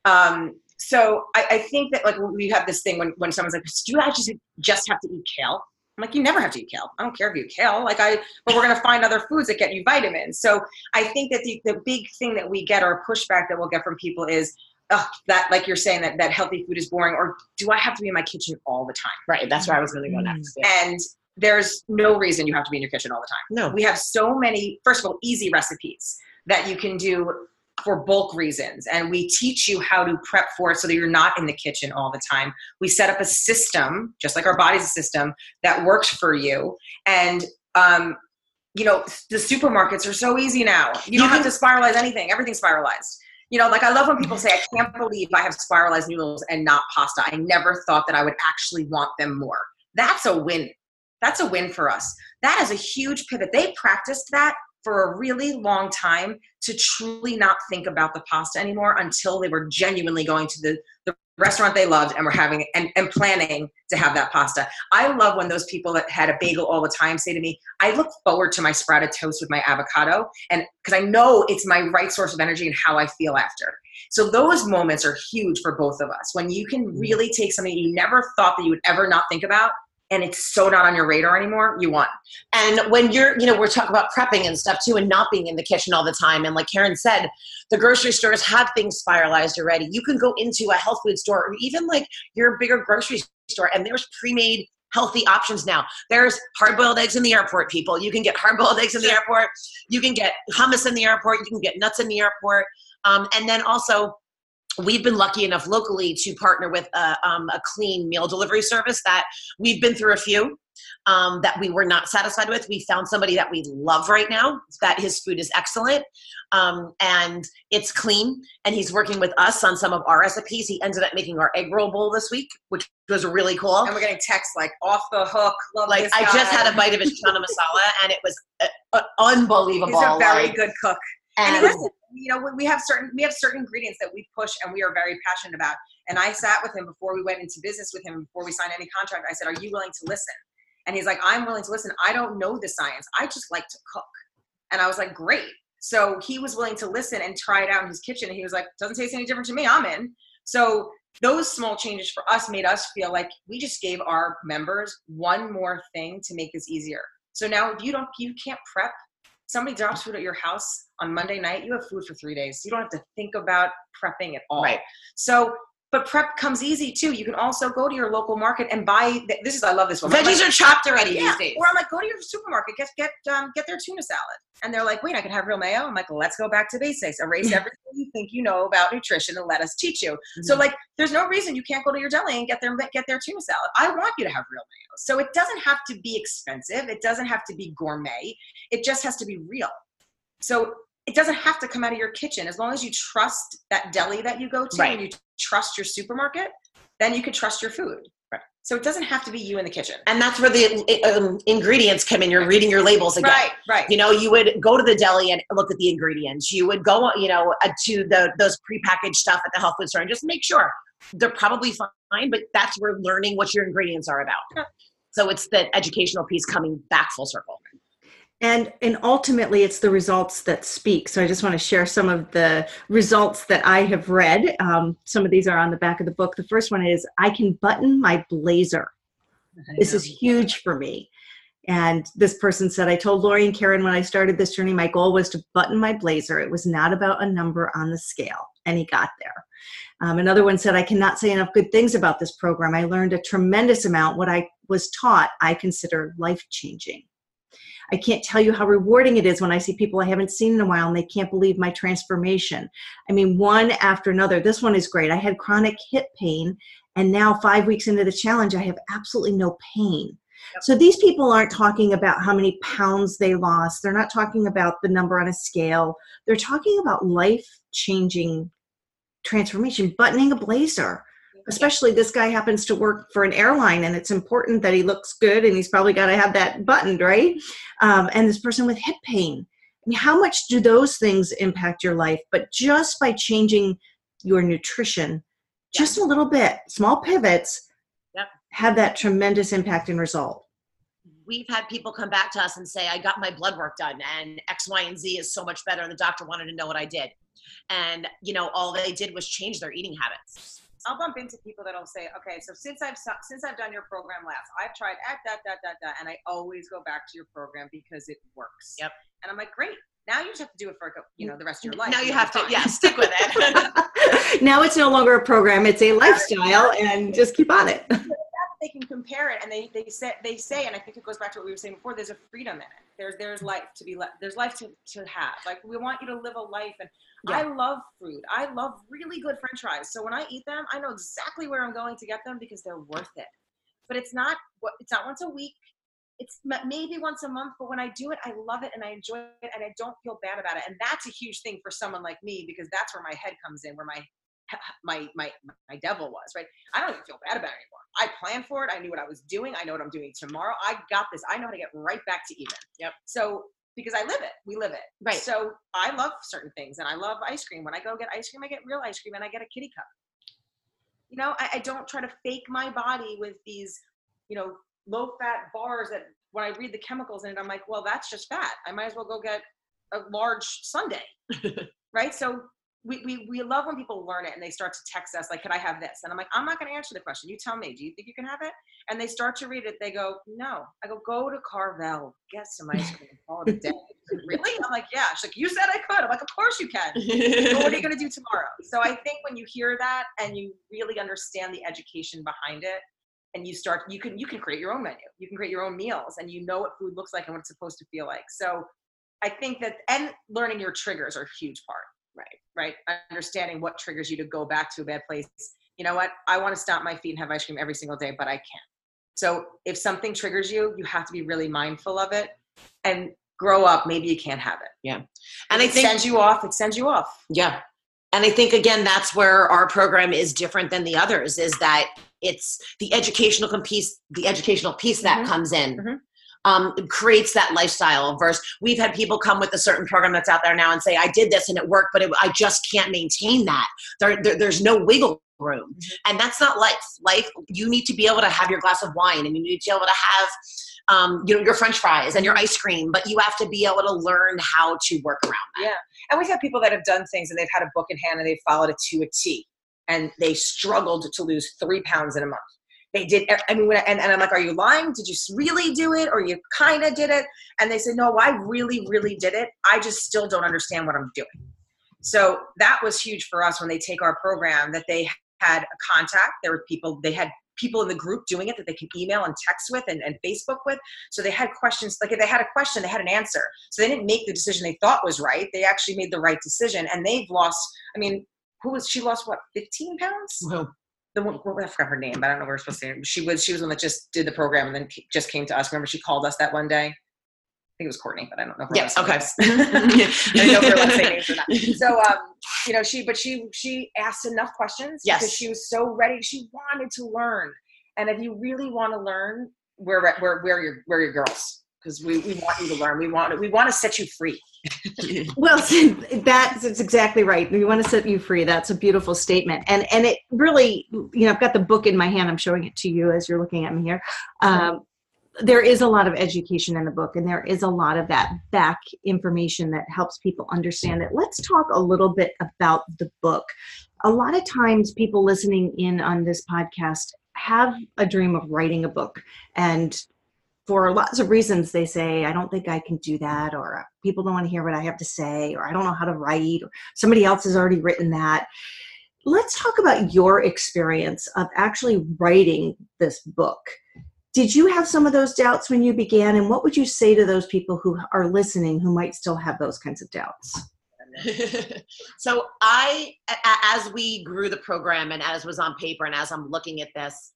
Um, so I, I, think that like we have this thing when when someone's like, "Do I actually just have to eat kale?" I'm like, "You never have to eat kale. I don't care if you eat kale. Like I, but we're gonna find other foods that get you vitamins." So I think that the the big thing that we get or pushback that we'll get from people is. Oh, that like you're saying that that healthy food is boring, or do I have to be in my kitchen all the time? Right. That's where I was really going to go next. Mm. Yeah. And there's no reason you have to be in your kitchen all the time. No. We have so many, first of all, easy recipes that you can do for bulk reasons. And we teach you how to prep for it so that you're not in the kitchen all the time. We set up a system, just like our body's a system, that works for you. And, um, you know, the supermarkets are so easy now. You don't have to spiralize anything, everything's spiralized. You know, like I love when people say, I can't believe I have spiralized noodles and not pasta. I never thought that I would actually want them more. That's a win that's a win for us. That is a huge pivot. They practiced that for a really long time to truly not think about the pasta anymore until they were genuinely going to the, the restaurant they loved and were having and, and planning to have that pasta. I love when those people that had a bagel all the time say to me, I look forward to my sprouted toast with my avocado and because I know it's my right source of energy and how I feel after. So those moments are huge for both of us. When you can really take something you never thought that you would ever not think about and it's so not on your radar anymore, you won. And when you're, you know, we're talking about prepping and stuff too, and not being in the kitchen all the time. And like Karen said, the grocery stores have things spiralized already. You can go into a health food store or even like your bigger grocery store, and there's pre made healthy options now. There's hard boiled eggs in the airport, people. You can get hard boiled eggs in the airport. You can get hummus in the airport. You can get nuts in the airport. Um, and then also, we've been lucky enough locally to partner with a, um, a, clean meal delivery service that we've been through a few um, that we were not satisfied with. We found somebody that we love right now, that his food is excellent um, and it's clean. And he's working with us on some of our recipes. He ended up making our egg roll bowl this week, which was really cool. And we're getting texts like off the hook. like I just had a bite of his chana masala and it was uh, uh, unbelievable. He's a very like, good cook. And, and listen, you know, we have certain we have certain ingredients that we push and we are very passionate about. And I sat with him before we went into business with him before we signed any contract. I said, "Are you willing to listen?" And he's like, "I'm willing to listen. I don't know the science. I just like to cook." And I was like, "Great." So he was willing to listen and try it out in his kitchen. And he was like, "Doesn't taste any different to me. I'm in." So those small changes for us made us feel like we just gave our members one more thing to make this easier. So now if you don't you can't prep somebody drops food at your house on Monday night, you have food for three days. You don't have to think about prepping at all. Right. So, but prep comes easy too. You can also go to your local market and buy. This is I love this one. Veggies like, are chopped already yeah. these days. Or I'm like, go to your supermarket, get get um, get their tuna salad, and they're like, wait, I can have real mayo. I'm like, let's go back to basics. Erase everything you think you know about nutrition and let us teach you. Mm-hmm. So like, there's no reason you can't go to your deli and get their get their tuna salad. I want you to have real mayo. So it doesn't have to be expensive. It doesn't have to be gourmet. It just has to be real. So it doesn't have to come out of your kitchen. As long as you trust that deli that you go to right. and you trust your supermarket, then you can trust your food. Right. So it doesn't have to be you in the kitchen. And that's where the um, ingredients come in. You're reading your labels again. Right, right. You know, you would go to the deli and look at the ingredients. You would go, you know, uh, to the those prepackaged stuff at the health food store and just make sure they're probably fine. But that's where learning what your ingredients are about. Yeah. So it's the educational piece coming back full circle and and ultimately it's the results that speak. So i just want to share some of the results that i have read. Um, some of these are on the back of the book. The first one is i can button my blazer. This is huge for me. And this person said i told lori and karen when i started this journey my goal was to button my blazer. It was not about a number on the scale. And he got there. Um, another one said i cannot say enough good things about this program. I learned a tremendous amount. What i was taught i consider life changing I can't tell you how rewarding it is when I see people I haven't seen in a while and they can't believe my transformation. I mean, one after another. This one is great. I had chronic hip pain, and now, five weeks into the challenge, I have absolutely no pain. So these people aren't talking about how many pounds they lost. They're not talking about the number on a scale. They're talking about life changing transformation, buttoning a blazer especially this guy happens to work for an airline and it's important that he looks good and he's probably got to have that buttoned right um, and this person with hip pain I mean, how much do those things impact your life but just by changing your nutrition just a little bit small pivots yep. have that tremendous impact and result we've had people come back to us and say, I got my blood work done and X, Y, and Z is so much better. And the doctor wanted to know what I did. And, you know, all they did was change their eating habits. I'll bump into people that'll say, okay, so since I've since I've done your program last, I've tried at that, that, that, that, and I always go back to your program because it works. Yep. And I'm like, great. Now you just have to do it for you know the rest of your life. Now you have to, yeah, stick with it. now it's no longer a program; it's a lifestyle, and just keep on it. They can compare it, and they they say they say, and I think it goes back to what we were saying before. There's a freedom in it. There's there's life to be le- there's life to to have. Like we want you to live a life, and yeah. I love food. I love really good French fries. So when I eat them, I know exactly where I'm going to get them because they're worth it. But it's not what it's not once a week it's maybe once a month, but when I do it, I love it and I enjoy it and I don't feel bad about it. And that's a huge thing for someone like me because that's where my head comes in, where my my my my devil was, right? I don't even feel bad about it anymore. I planned for it. I knew what I was doing. I know what I'm doing tomorrow. I got this. I know how to get right back to even. Yep. So because I live it, we live it. Right. So I love certain things, and I love ice cream. When I go get ice cream, I get real ice cream, and I get a kitty cup. You know, I, I don't try to fake my body with these, you know, low fat bars that when I read the chemicals in it, I'm like, well, that's just fat. I might as well go get a large sundae. right? So we, we, we love when people learn it and they start to text us like, can I have this? And I'm like, I'm not going to answer the question. You tell me, do you think you can have it? And they start to read it. They go, no. I go, go to Carvel, get some ice cream, call it a day. really? I'm like, yeah. She's like, you said I could. I'm like, of course you can. but what are you going to do tomorrow? So I think when you hear that and you really understand the education behind it, and you start you can you can create your own menu you can create your own meals and you know what food looks like and what it's supposed to feel like so i think that and learning your triggers are a huge part right right. Understanding what triggers you to go back to a bad place. You know what? I want to stomp my feet and have ice cream every single day but i can't. So if something triggers you you have to be really mindful of it and grow up. Maybe you can't have it. Yeah. And it think, sends you off it sends you off. Yeah. And i think again that's where our program is different than the others is that it's the educational piece the educational piece that mm-hmm. comes in. Mm-hmm. Um, creates that lifestyle versus we've had people come with a certain program that's out there now and say i did this and it worked but it, i just can't maintain that. There, there, there's no wiggle room. Mm-hmm. and that's not life. Life you need to be able to have your glass of wine and you need to be able to have um, you know your french fries and your ice cream but you have to be able to learn how to work around that. Yeah. And we've had people that have done things and they've had a book in hand and they've followed it to a t and they struggled to lose three pounds in a month. They did. I mean, and, and I'm like, are you lying? Did you really do it, or you kind of did it? And they said, no, I really, really did it. I just still don't understand what I'm doing. So that was huge for us when they take our program. That they had a contact. There were people. They had people in the group doing it that they could email and text with and, and Facebook with. So they had questions, like if they had a question, they had an answer. So they didn't make the decision they thought was right. They actually made the right decision and they've lost, I mean, who was she lost what 15 pounds Who? The one I forgot her name, but I don't know where we're supposed to. She was she was one that just did the program and then just came to us. Remember, she called us that one day. I think it was Courtney, but I don't know. Her yes, okay. I don't know if her last name or not. So, um, you know, she but she she asked enough questions yes. because she was so ready. She wanted to learn, and if you really want to learn, where where where your where your girls because we, we want you to learn. We want we want to set you free. well, that's, exactly right. We want to set you free. That's a beautiful statement, and and it really, you know, I've got the book in my hand. I'm showing it to you as you're looking at me here. Um, there is a lot of education in the book, and there is a lot of that back information that helps people understand it. Let's talk a little bit about the book. A lot of times, people listening in on this podcast have a dream of writing a book and for lots of reasons they say i don't think i can do that or uh, people don't want to hear what i have to say or i don't know how to write or somebody else has already written that. Let's talk about your experience of actually writing this book. Did you have some of those doubts when you began and what would you say to those people who are listening who might still have those kinds of doubts? So i as we grew the program and as was on paper and as i'm looking at this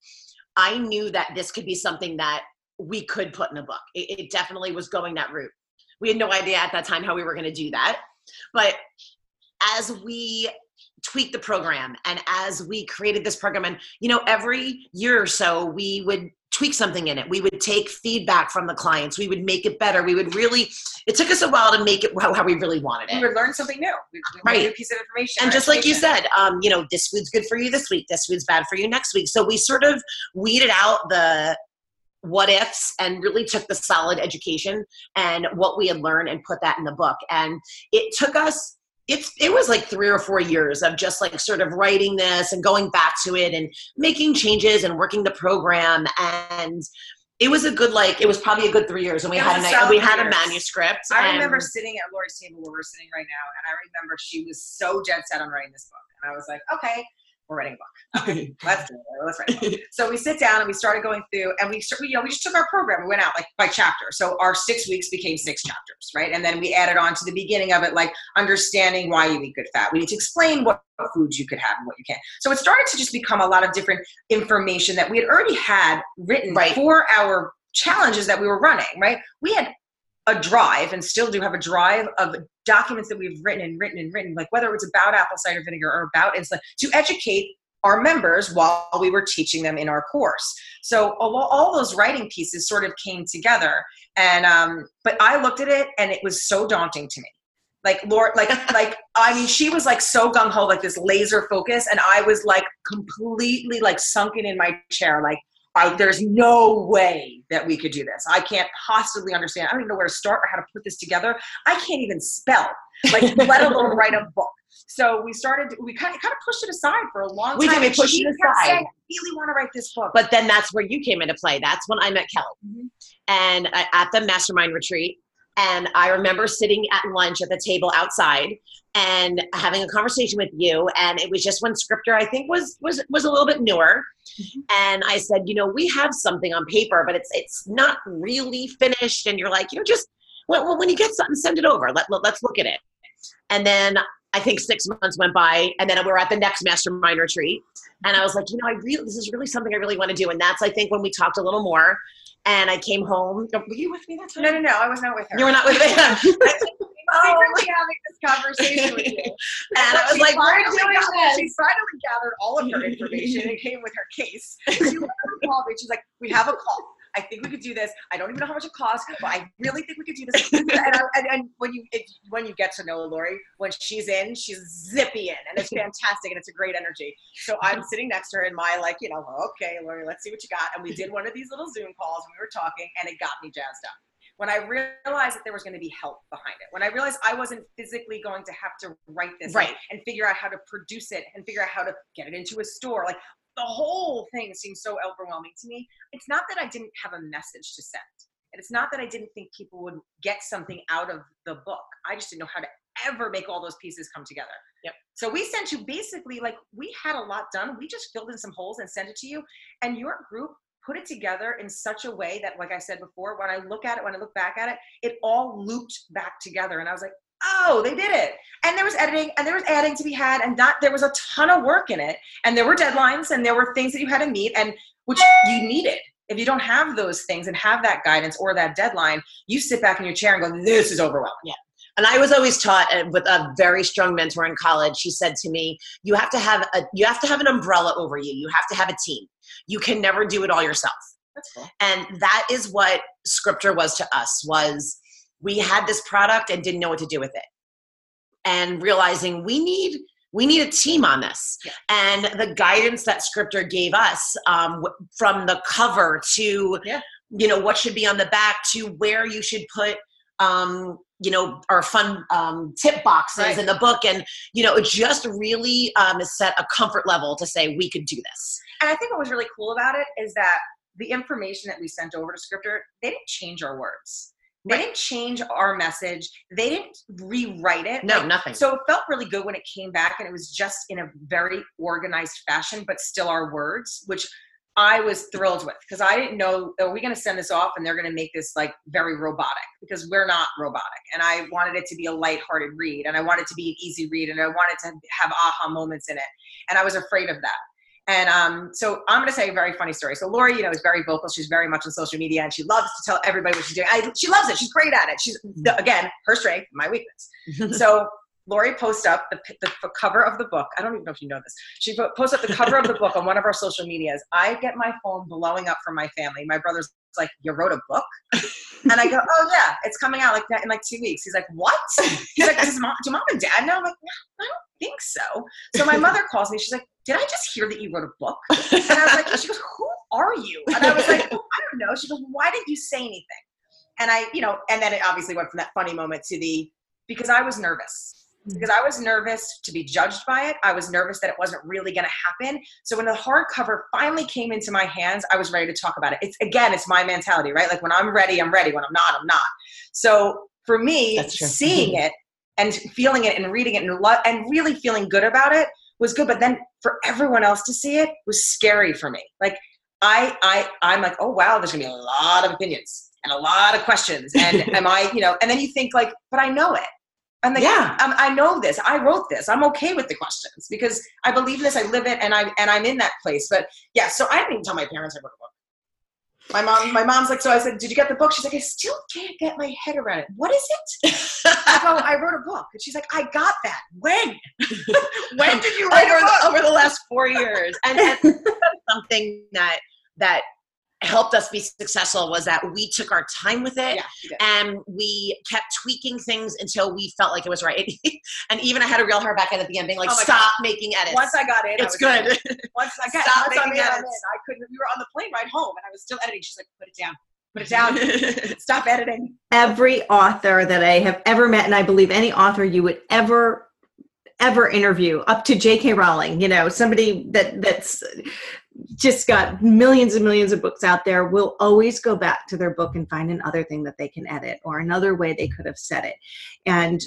i knew that this could be something that we could put in a book. It, it definitely was going that route. We had no idea at that time how we were going to do that. But as we tweaked the program and as we created this program, and you know, every year or so, we would tweak something in it. We would take feedback from the clients. We would make it better. We would really, it took us a while to make it how, how we really wanted it. We would learn something new. We, we right. new piece of information. And just like you said, um, you know, this food's good for you this week. This food's bad for you next week. So we sort of weeded out the what ifs and really took the solid education and what we had learned and put that in the book. And it took us it's it was like three or four years of just like sort of writing this and going back to it and making changes and working the program and it was a good like it was probably a good three years and we It had a we had a manuscript I remember sitting at Lori's table where we're sitting right now, and I remember she was so dead set on writing this book. And I was like, okay, we're writing a book. Okay, let's do it. Let's write a book. So we sit down and we started going through, and we, start- we, you know, we just took our program. We went out like by chapter. So our six weeks became six chapters, right? And then we added on to the beginning of it, like understanding why you eat good fat. We need to explain what foods you could have and what you can't. So it started to just become a lot of different information that we had already had written Right. for our challenges that we were running, right? We had a drive and still do have a drive of documents that we've written and written and written, like whether it's about apple cider vinegar or about insulin, to educate our members while we were teaching them in our course. So all, all those writing pieces sort of came together. And um, but I looked at it and it was so daunting to me. Like Lord, like like I mean, she was like so gung ho, like this laser focus, and I was like completely like sunken in my chair, like I, there's no way that we could do this. I can't possibly understand. I don't even know where to start or how to put this together. I can't even spell, like let alone write a book. So we started. We kind of, kind of pushed it aside for a long We time. did, we pushed she it aside. saying, I really want to write this book. but then that's where you came into play that's when i met kelly Mhm. and I, at the mastermind retreat and i remember sitting at lunch at the table outside and having a conversation with you. And it was just when scripter i think was was was a little bit newer. Mm-hmm. And i said you know we have something on paper but it's it's not really finished. And you're like you know just well, when you get something send it over. Let, let, let's look at it. And then i think six months went by and then we were at the next mastermind retreat. And I was like, you know, I really, this is really something I really want to do. And that's, I think, when we talked a little more. And I came home. Were you with me that time? no, no, no. I was not with her. You were not with me. and secretly having this conversation with you. And I was like, we're finally doing got- this. She finally gathered all of her information and came with her case. She called me. She's like, "We have a call. I think we could do this. I don't even know how much it costs, but I really think we could do this." And, I, and, and when you when you get to know Lori, when she's in, she's zippy in, and it's fantastic, and it's a great energy. So I'm sitting next to her in my like, you know, okay, Lori, let's see what you got. And we did one of these little Zoom calls, and we were talking, and it got me jazzed up when I realized that there was going to be help behind it, when I realized I wasn't physically going to have to write this Right. and figure out how to produce it and figure out how to get it into a store, like the whole thing seemed so overwhelming to me. It's not that I didn't have a message to send, and it's not that I didn't think people would get something out of the book. I just didn't know how to ever make all those pieces come together. Yep. So we sent you basically like we had a lot done. We just filled in some holes and sent it to you, and your group put it together in such a way that, like I said before, when I look at it, when I look back at it, it all looped back together, and I was like, oh, they did it. And there was editing, and there was adding to be had, and that there was a ton of work in it, and there were deadlines, and there were things that you had to meet, and which you needed. If you don't have those things and have that guidance or that deadline, you sit back in your chair and go, "This is overwhelming." Yeah. And I was always taught uh, with a very strong mentor in college. She said to me, "You have to have a you have to have an umbrella over you. You have to have a team. You can never do it all yourself." That's cool. And that is what Scripter was to us was we had this product and didn't know what to do with it. And realizing we need we need a team on this. Yeah. And the guidance that Scripter gave us um, w- from the cover to Yeah. you know what should be on the back to where you should put um, you know our fun um, tip boxes Right. in the book and you know it just really um, set a comfort level to say we could do this And I think what was really cool about it is that the information that we sent over to Scripter, they didn't change our words. They didn't change our message. They didn't rewrite it. no Like, nothing So it felt really good when it came back and it was just in a very organized fashion, but still our words, which I was thrilled with because I didn't know, are we going to send this off and they're going to make this like very robotic because we're not robotic. And I wanted it to be a lighthearted read and I wanted it to be an easy read and I wanted to have aha moments in it. And I was afraid of that. And um, so I'm going to say a very funny story. So Lori, you know, is very vocal. She's very much on social media, and she loves to tell everybody what she's doing. I, she loves it. She's great at it. She's the, again her strength, my weakness. so Lori posts up the, the, the cover of the book. I don't even know if you know this. She po- posts up the cover of the book on one of our social medias. I get my phone blowing up from my family. My brother's like, "You wrote a book?" And I go, "Oh yeah, it's coming out like that in like two weeks." He's like, "What?" He's like, "Does mom, do mom and dad know?" I'm like, "I don't think so." So my mother calls me. She's like, "Did I just hear that you wrote a book?" And I was like, "She goes, who are you? And I was like, I don't know. She goes, why didn't you say anything? And I, you know, and then it obviously went from that funny moment to the because I was nervous. Hmm. Because I was nervous to be judged by it. I was nervous that it wasn't really going to happen. So when the hardcover finally came into my hands, I was ready to talk about it. It's again, it's my mentality, right? Like when I'm ready, I'm ready. When I'm not, I'm not. So for me, seeing mm-hmm. it and feeling it and reading it and, lo- and really feeling good about it was good. But then for everyone else to see it was scary for me. Like I, I, I'm like, oh wow, there's gonna be a lot of opinions and a lot of questions. And am I, you know? And then you think like, but I know it. I'm like, yeah, I'm, i know this. I wrote this. I'm okay with the questions because I believe this. I live it, and I and I'm in that place. But yeah, so I didn't even tell my parents I wrote a book. My mom, my mom's like, so I said, did you get the book? She's like, I still can't get my head around it. What is it? I go, I wrote a book. And she's like, I got that. When? when did you write over, over the last four years? And, and something that that helped us be successful was that we took our time with it yeah, and we kept tweaking things until we felt like it was right. and even I had a real her back at the end being like, oh stop God. making edits. Once I got in, it's good. In. Once I got stop once making edits. In, I couldn't, we were on the plane ride home and I was still editing. She's like, put it down. Put it down. stop editing. Every author that I have ever met, and I believe any author you would ever ever interview up to jk rowling you know somebody that that's just got millions and millions of books out there will always go back to their book and find another thing that they can edit or another way they could have said it. And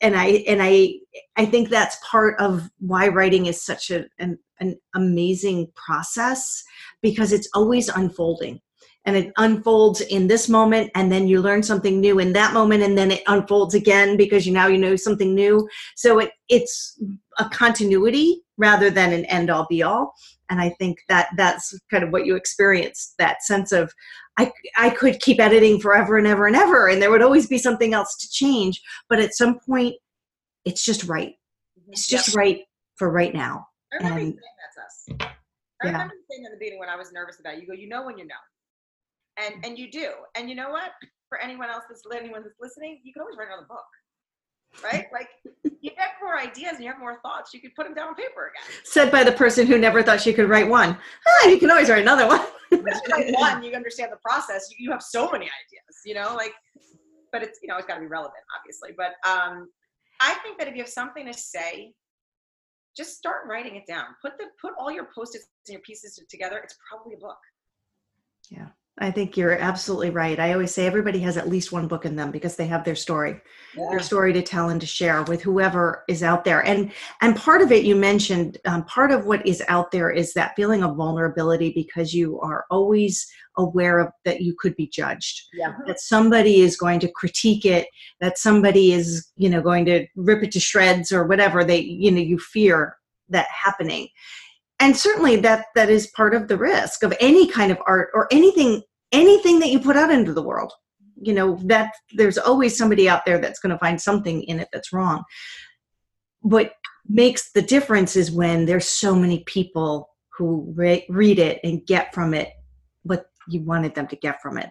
and i and i i think that's part of why writing is such a, an, an amazing process because it's always unfolding. And it unfolds in this moment and then you learn something new in that moment and then it unfolds again because you now you know something new. So it it's a continuity rather than an end all be all and i think that that's kind of what you experience that sense of I, I could keep editing forever and ever and ever and there would always be something else to change but at some point it's just right mm-hmm. it's just yep. right for right now I remember and, saying that's us I yeah. remember saying in the beginning when I was nervous about it, you go, you know when you know. And and you do. And you know what? For anyone else that's anyone that's listening, you can always write another book right? Like you have more ideas and you have more thoughts, you could put them down on paper again. Said by the person who never thought she could write one. Ah, you can always write another one. write one, you understand the process. You, you have so many ideas, you know, like, but it's you know it's got to be relevant, obviously. But um, I think that if you have something to say, just start writing it down. Put the put all your post-its and your pieces together. It's probably a book. Yeah. I think you're absolutely right. I always say everybody has at least one book in them because they have their story, yeah. their story to tell and to share with whoever is out there. And and part of it you mentioned, um, part of what is out there is that feeling of vulnerability because you are always aware of that you could be judged, yeah. that somebody is going to critique it, that somebody is you know going to rip it to shreds or whatever they you know you fear that happening and certainly that that is part of the risk of any kind of art or anything anything that you put out into the world. You know that there's always somebody out there that's going to find something in it that's wrong. What makes the difference is when there's so many people who re- read it and get from it what you wanted them to get from it.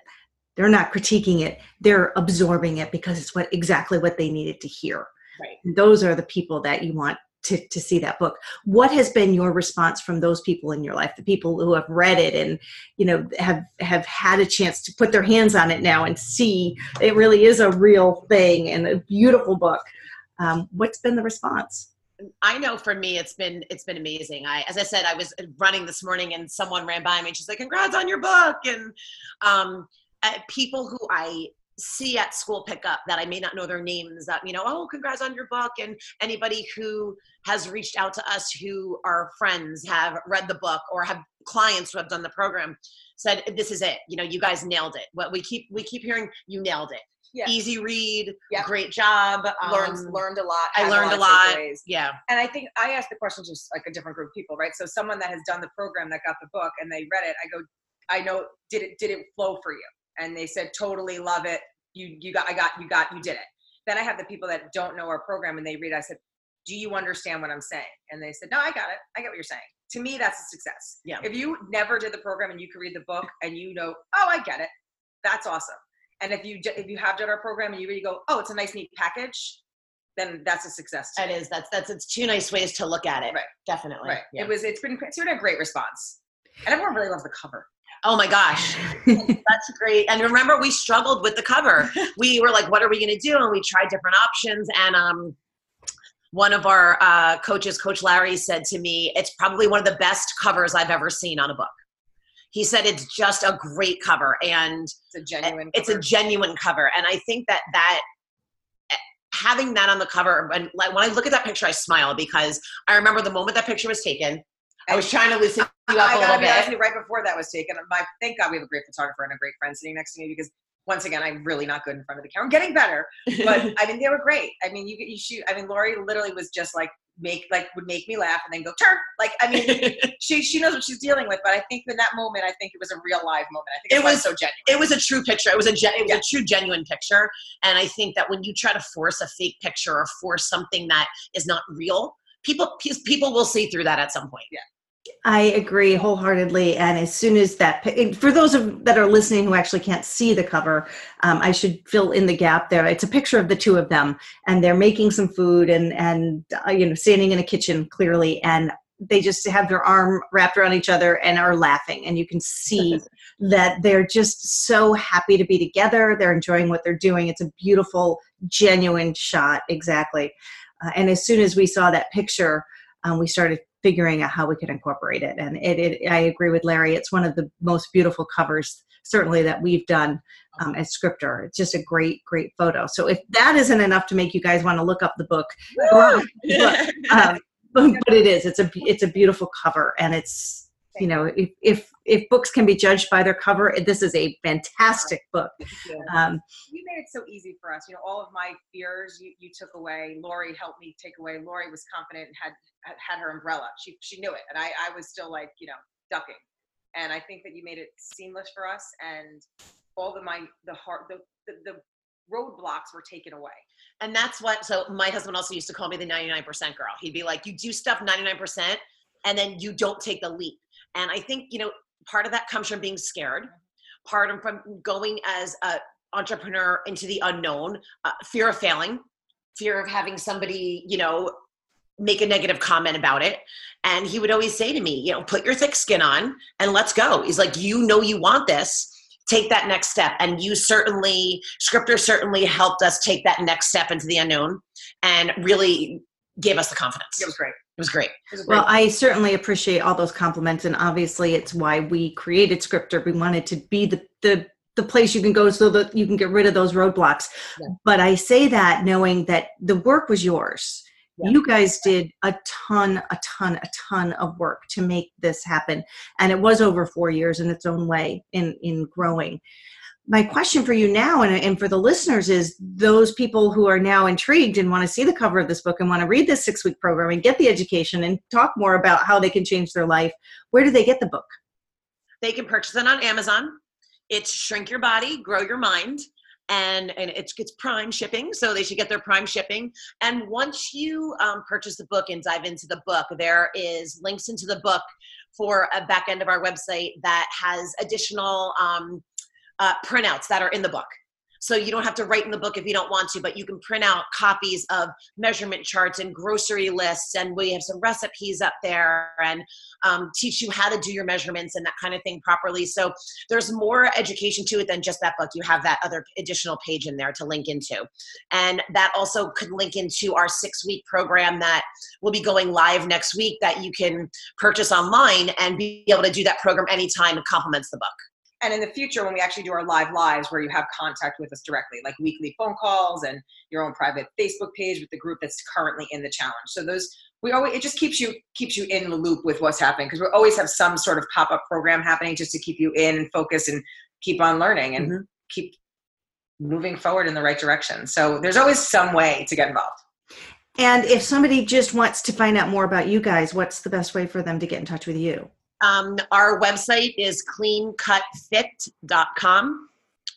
They're not critiquing it they're absorbing it because it's what exactly what they needed to hear. Right. those are the people that you want to, to see that book. What has been your response from those people in your life the people who have read it and you know have have had a chance to put their hands on it now and see? It really is a real thing and a beautiful book. Um, what's been the response? I know for me it's been it's been amazing. I as I said I was running this morning and someone ran by me and she's like congrats on your book. And um, uh, people who I see at school pickup that I may not know their names that, you know, oh, congrats on your book. And anybody who has reached out to us who are friends, have read the book or have clients who have done the program said, this is it. You know, you guys nailed it. What we keep, we keep hearing, you nailed it. Yeah. Easy read, great job. Learned um, learned a lot. I learned a lot. Yeah. And I think I asked the question to like a different group of people, right? So someone that has done the program that got the book and they read it, I go, I know, did it did it flow for you? And they said totally love it you you got i got you got you did it then i have the people that don't know our program and they read i said do you understand what i'm saying and they said no i got it i get what you're saying to me that's a success yeah if you never did the program and you can read the book and you know oh i get it that's awesome and if you if you have done our program and you really go oh it's a nice neat package then that's a success. It is. That's that's it's two nice ways to look at it. Right. Definitely. Right. Yeah. It was. It's been. It's been a great response, and everyone really loves the cover. Oh my gosh, that's great. And remember, we struggled with the cover. We were like, "What are we going to do?" And we tried different options. And um, one of our uh, coaches, Coach Larry, said to me, "It's probably one of the best covers I've ever seen on a book." He said it's just a great cover, and It's a genuine. it's a cover. genuine cover. And I think that that eh, having that on the cover, and like when I look at that picture, I smile because I remember the moment that picture was taken. I was trying to loosen you up I gotta be honest with you, right before that was taken, my thank God we have a great photographer and a great friend sitting next to me because once again, I'm really not good in front of the camera. I'm getting better, but I mean, they were great. I mean, you you shoot. I mean, Lori literally was just like make like would make me laugh and then go turn. Like I mean, she she knows what she's dealing with. But I think in that moment, I think it was a real live moment. I think It was was- so genuine. it was a true picture. It was a gen- it was Yeah. a true genuine picture. And I think that when you try to force a fake picture or force something that is not real, people people will see through that at some point. Yeah. I agree wholeheartedly. And as soon as that, for those of that are listening who actually can't see the cover, um, I should fill in the gap there. It's a picture of the two of them, and they're making some food and and uh, you know standing in a kitchen clearly, and they just have their arm wrapped around each other and are laughing, and you can see that they're just so happy to be together. They're enjoying what they're doing. It's a beautiful, genuine shot, exactly. Uh, and as soon as we saw that picture, um, we started figuring out how we could incorporate it. And it, it, I agree with Larry. It's one of the most beautiful covers, certainly that we've done um, as scripter. It's just a great, great photo. So if that isn't enough to make you guys want to look up the book, but, um, but, but it is. It's a it's a beautiful cover, and it's you know if if if books can be judged by their cover, this is a fantastic book. Um, you made it so easy for us. You know, all of my fears you, you took away. Lori helped me take away. Lori was confident and had had- had her umbrella. She she knew it, and I I was still like you know ducking. And I think that you made it seamless for us, and all the my the heart the the, the roadblocks were taken away. And that's what, so my husband also used to call me the 99% girl. He'd be like, you do stuff 99% and then you don't take the leap. And I think, you know, part of that comes from being scared, part of from going as a entrepreneur into the unknown, uh, fear of failing, fear of having somebody, you know, make a negative comment about it. And he would always say to me, you know, put your thick skin on and let's go. He's like, you know, you want this take that next step and you certainly scripter certainly helped us take that next step into the unknown and really gave us the confidence It was great. It was great It was great. Well, I certainly appreciate all those compliments, and obviously, it's why we created Scripter. We wanted to be the the the place you can go so that you can get rid of those roadblocks. Yeah. But I say that knowing that the work was yours. Yeah. You guys did a ton, a ton, a ton of work to make this happen, and it was over four years in its own way in in growing. My question for you now and, and for the listeners is those people who are now intrigued and want to see the cover of this book and want to read this six week program and get the education and talk more about how they can change their life, where do they get the book? they can purchase it on amazon it's shrink your body grow your mind and and it's it's prime shipping so they should get their prime shipping and once you um, purchase the book and dive into the book there is links into the book for a back end of our website that has additional um, uh, printouts that are in the book so you don't have to write in the book if you don't want to but you can print out copies of measurement charts and grocery lists and we have some recipes up there and um, teach you how to do your measurements and that kind of thing properly so there's more education to it than just that book. You have that other additional page in there to link into. And that also could link into our six week program that will be going live next week that you can purchase online and be able to do that program anytime. It complements the book. And in the future, when we actually do our live lives, where you have contact with us directly, like weekly phone calls and your own private Facebook page with the group that's currently in the challenge. So those we always it just keeps you keeps you in the loop with what's happening because we always have some sort of pop up program happening just to keep you in and focus and keep on learning and Mhm. keep moving forward in the right direction. So there's always some way to get involved. And if somebody just wants to find out more about you guys, what's the best way for them to get in touch with you? Um, our website is cleancutfit.com.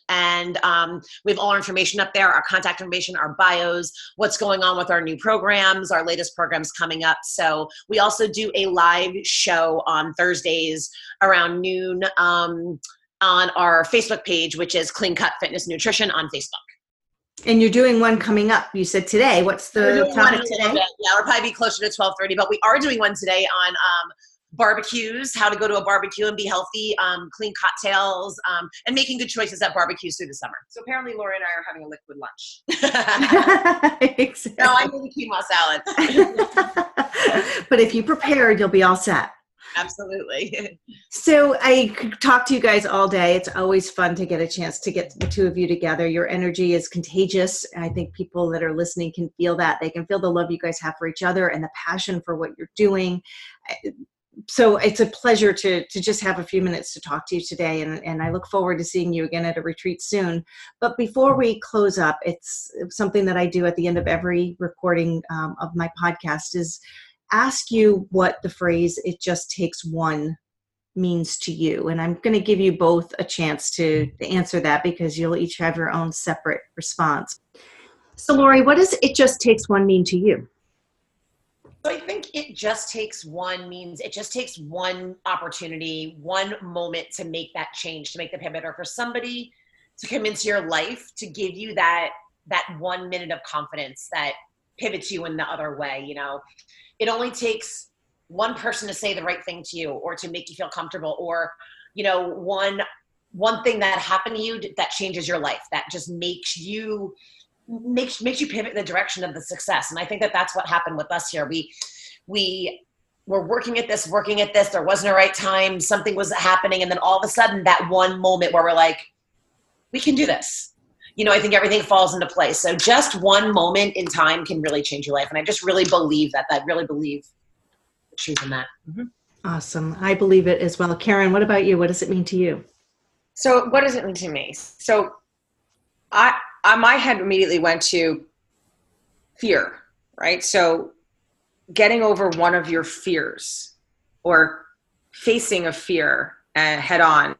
And um, we have all our information up there our contact information, our bios, what's going on with our new programs, our latest programs coming up. So, we also do a live show on Thursdays around noon um, on our Facebook page, which is Clean Cut Fitness Nutrition on Facebook. And you're doing one coming up. You said today. What's the topic in a little today? Yeah, we'll probably be closer to twelve thirty, but we are doing one today on um, barbecues, how to go to a barbecue and be healthy, um, clean cocktails, um, and making good choices at barbecues through the summer. So apparently, Laura and I are having a liquid lunch. exactly. No, I made a quinoa salad. but if you prepared, you'll be all set. Absolutely. So I could talk to you guys all day. It's always fun to get a chance to get the two of you together. Your energy is contagious. I think people that are listening can feel that. They can feel the love you guys have for each other and the passion for what you're doing. So it's a pleasure to to just have a few minutes to talk to you today, and, and I look forward to seeing you again at a retreat soon. But before we close up, it's something that I do at the end of every recording um, of my podcast is ask you what the phrase "it just takes one" means to you. And I'm going to give you both a chance to, to answer that because you'll each have your own separate response. So, Lori, what does it just takes one mean to you? So I think it just takes one means it just takes one opportunity, one moment to make that change, to make the pivot, or for somebody to come into your life to give you that that one minute of confidence that pivots you in the other way. You know, it only takes one person to say the right thing to you or to make you feel comfortable or you know one one thing that happened to you that changes your life that just makes you makes makes you pivot in the direction of the success and i think that that's what happened with us here we we were working at this working at this there wasn't a right time something was happening and then all of a sudden that one moment where we're like we can do this you know i think everything falls into place so just one moment in time can really change your life and i just really believe that i really believe the truth in that. Mm-hmm. Awesome. I believe it as well. Karen, what about you? What does it mean to you? So, what does it mean to me? So, I, My head immediately went to fear, right? So, getting over one of your fears or facing a fear uh, head on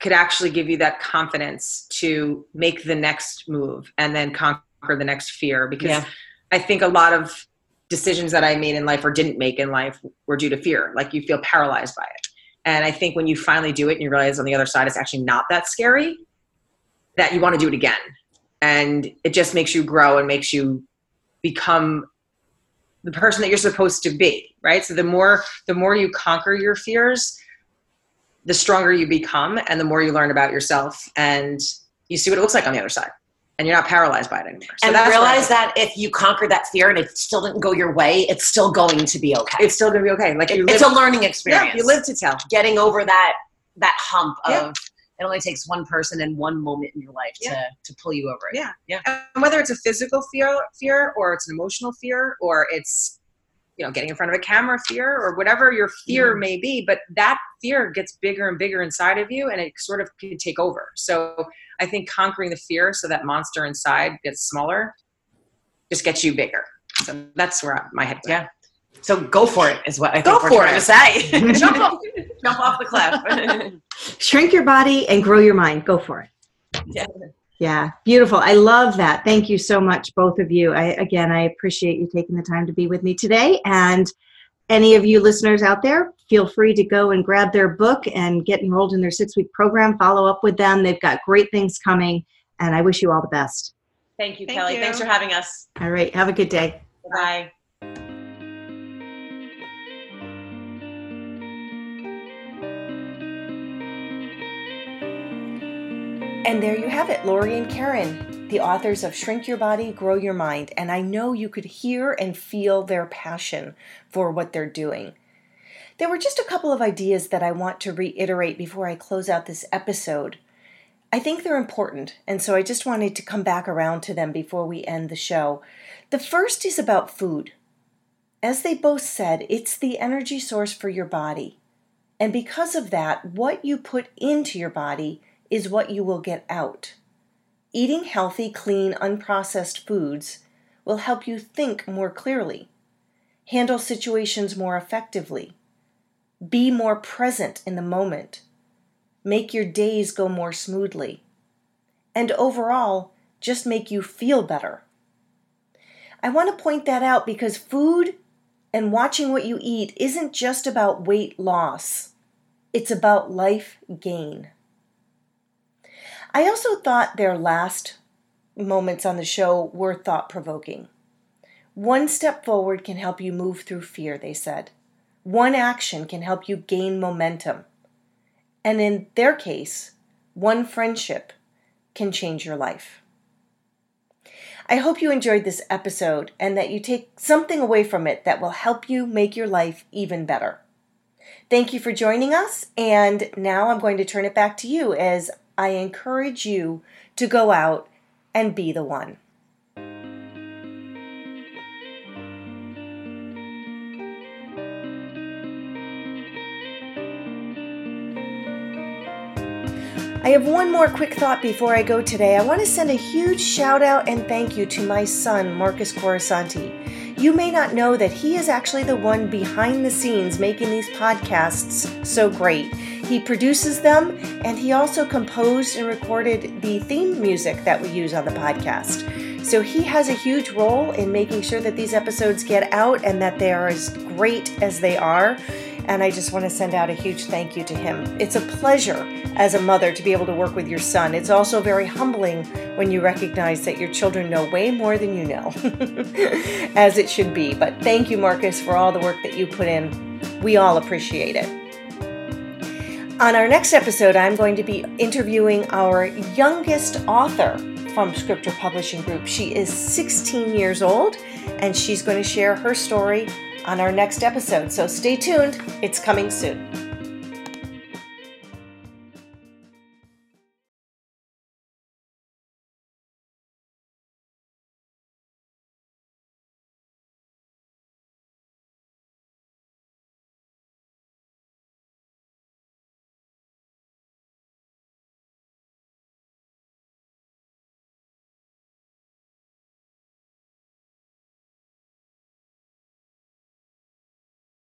could actually give you that confidence to make the next move and then conquer the next fear because yeah. I think a lot of decisions that I made in life or didn't make in life were due to fear. Like you feel paralyzed by it. And I think when you finally do it and you realize on the other side it's actually not that scary, that you want to do it again. And it just makes you grow and makes you become the person that you're supposed to be, right? So the more the more you conquer your fears, the stronger you become and the more you learn about yourself and you see what it looks like on the other side and you're not paralyzed by it anymore. So and realize that if you conquer that fear and it still didn't go your way, it's still going to be okay. It's still going to be okay. Like it, it's a learning experience. Yeah, you live to tell. Getting over that that hump of yeah. It only takes one person and one moment in your life yeah. to to pull you over it. Yeah, yeah. And whether it's a physical fear, fear, or it's an emotional fear, or it's you know getting in front of a camera fear, or whatever your fear mm. may be, but that fear gets bigger and bigger inside of you, and it sort of can take over. So I think conquering the fear so that monster inside gets smaller just gets you bigger. So that's where my head. Yeah. So go for it is what I go think for it. To say. jump, off, jump off the cliff. Shrink your body and grow your mind. Go for it. Yeah. Yeah, beautiful. I love that. Thank you so much, both of you. I again, I appreciate you taking the time to be with me today. And any of you listeners out there, feel free to go and grab their book and get enrolled in their six week program. Follow up with them. They've got great things coming, and I wish you all the best. Thank you, Thank Kelly. You. Thanks for having us. All right. Have a good day. Bye. And there you have it, Lori and Karen, the authors of Shrink Your Body, Grow Your Mind. And I know you could hear and feel their passion for what they're doing. There were just a couple of ideas that I want to reiterate before I close out this episode. I think they're important, and so I just wanted to come back around to them before we end the show. The first is about food. As they both said, it's the energy source for your body. And because of that, what you put into your body is what you will get out. Eating healthy, clean, unprocessed foods will help you think more clearly, handle situations more effectively, be more present in the moment. Make your days go more smoothly. And overall, just make you feel better. I want to point that out because food and watching what you eat isn't just about weight loss, it's about life gain. I also thought their last moments on the show were thought provoking. One step forward can help you move through fear, they said. one action can help you gain momentum. And in their case, one friendship can change your life. I hope you enjoyed this episode and that you take something away from it that will help you make your life even better. Thank you for joining us, and now I'm going to turn it back to you as I encourage you to go out and be the one. I have one more quick thought before I go today. I want to send a huge shout out and thank you to my son, Marcus Corisanti. You may not know that he is actually the one behind the scenes making these podcasts so great. He produces them and he also composed and recorded the theme music that we use on the podcast. So he has a huge role in making sure that these episodes get out and that they are as great as they are and I just want to send out a huge thank you to him. It's a pleasure as a mother to be able to work with your son. It's also very humbling when you recognize that your children know way more than you know, as it should be. But thank you, Marcus, for all the work that you put in. We all appreciate it. On our next episode, I'm going to be interviewing our youngest author from Scripter Publishing Group. She is 16 years old and she's going to share her story on our next episode. So stay tuned, it's coming soon.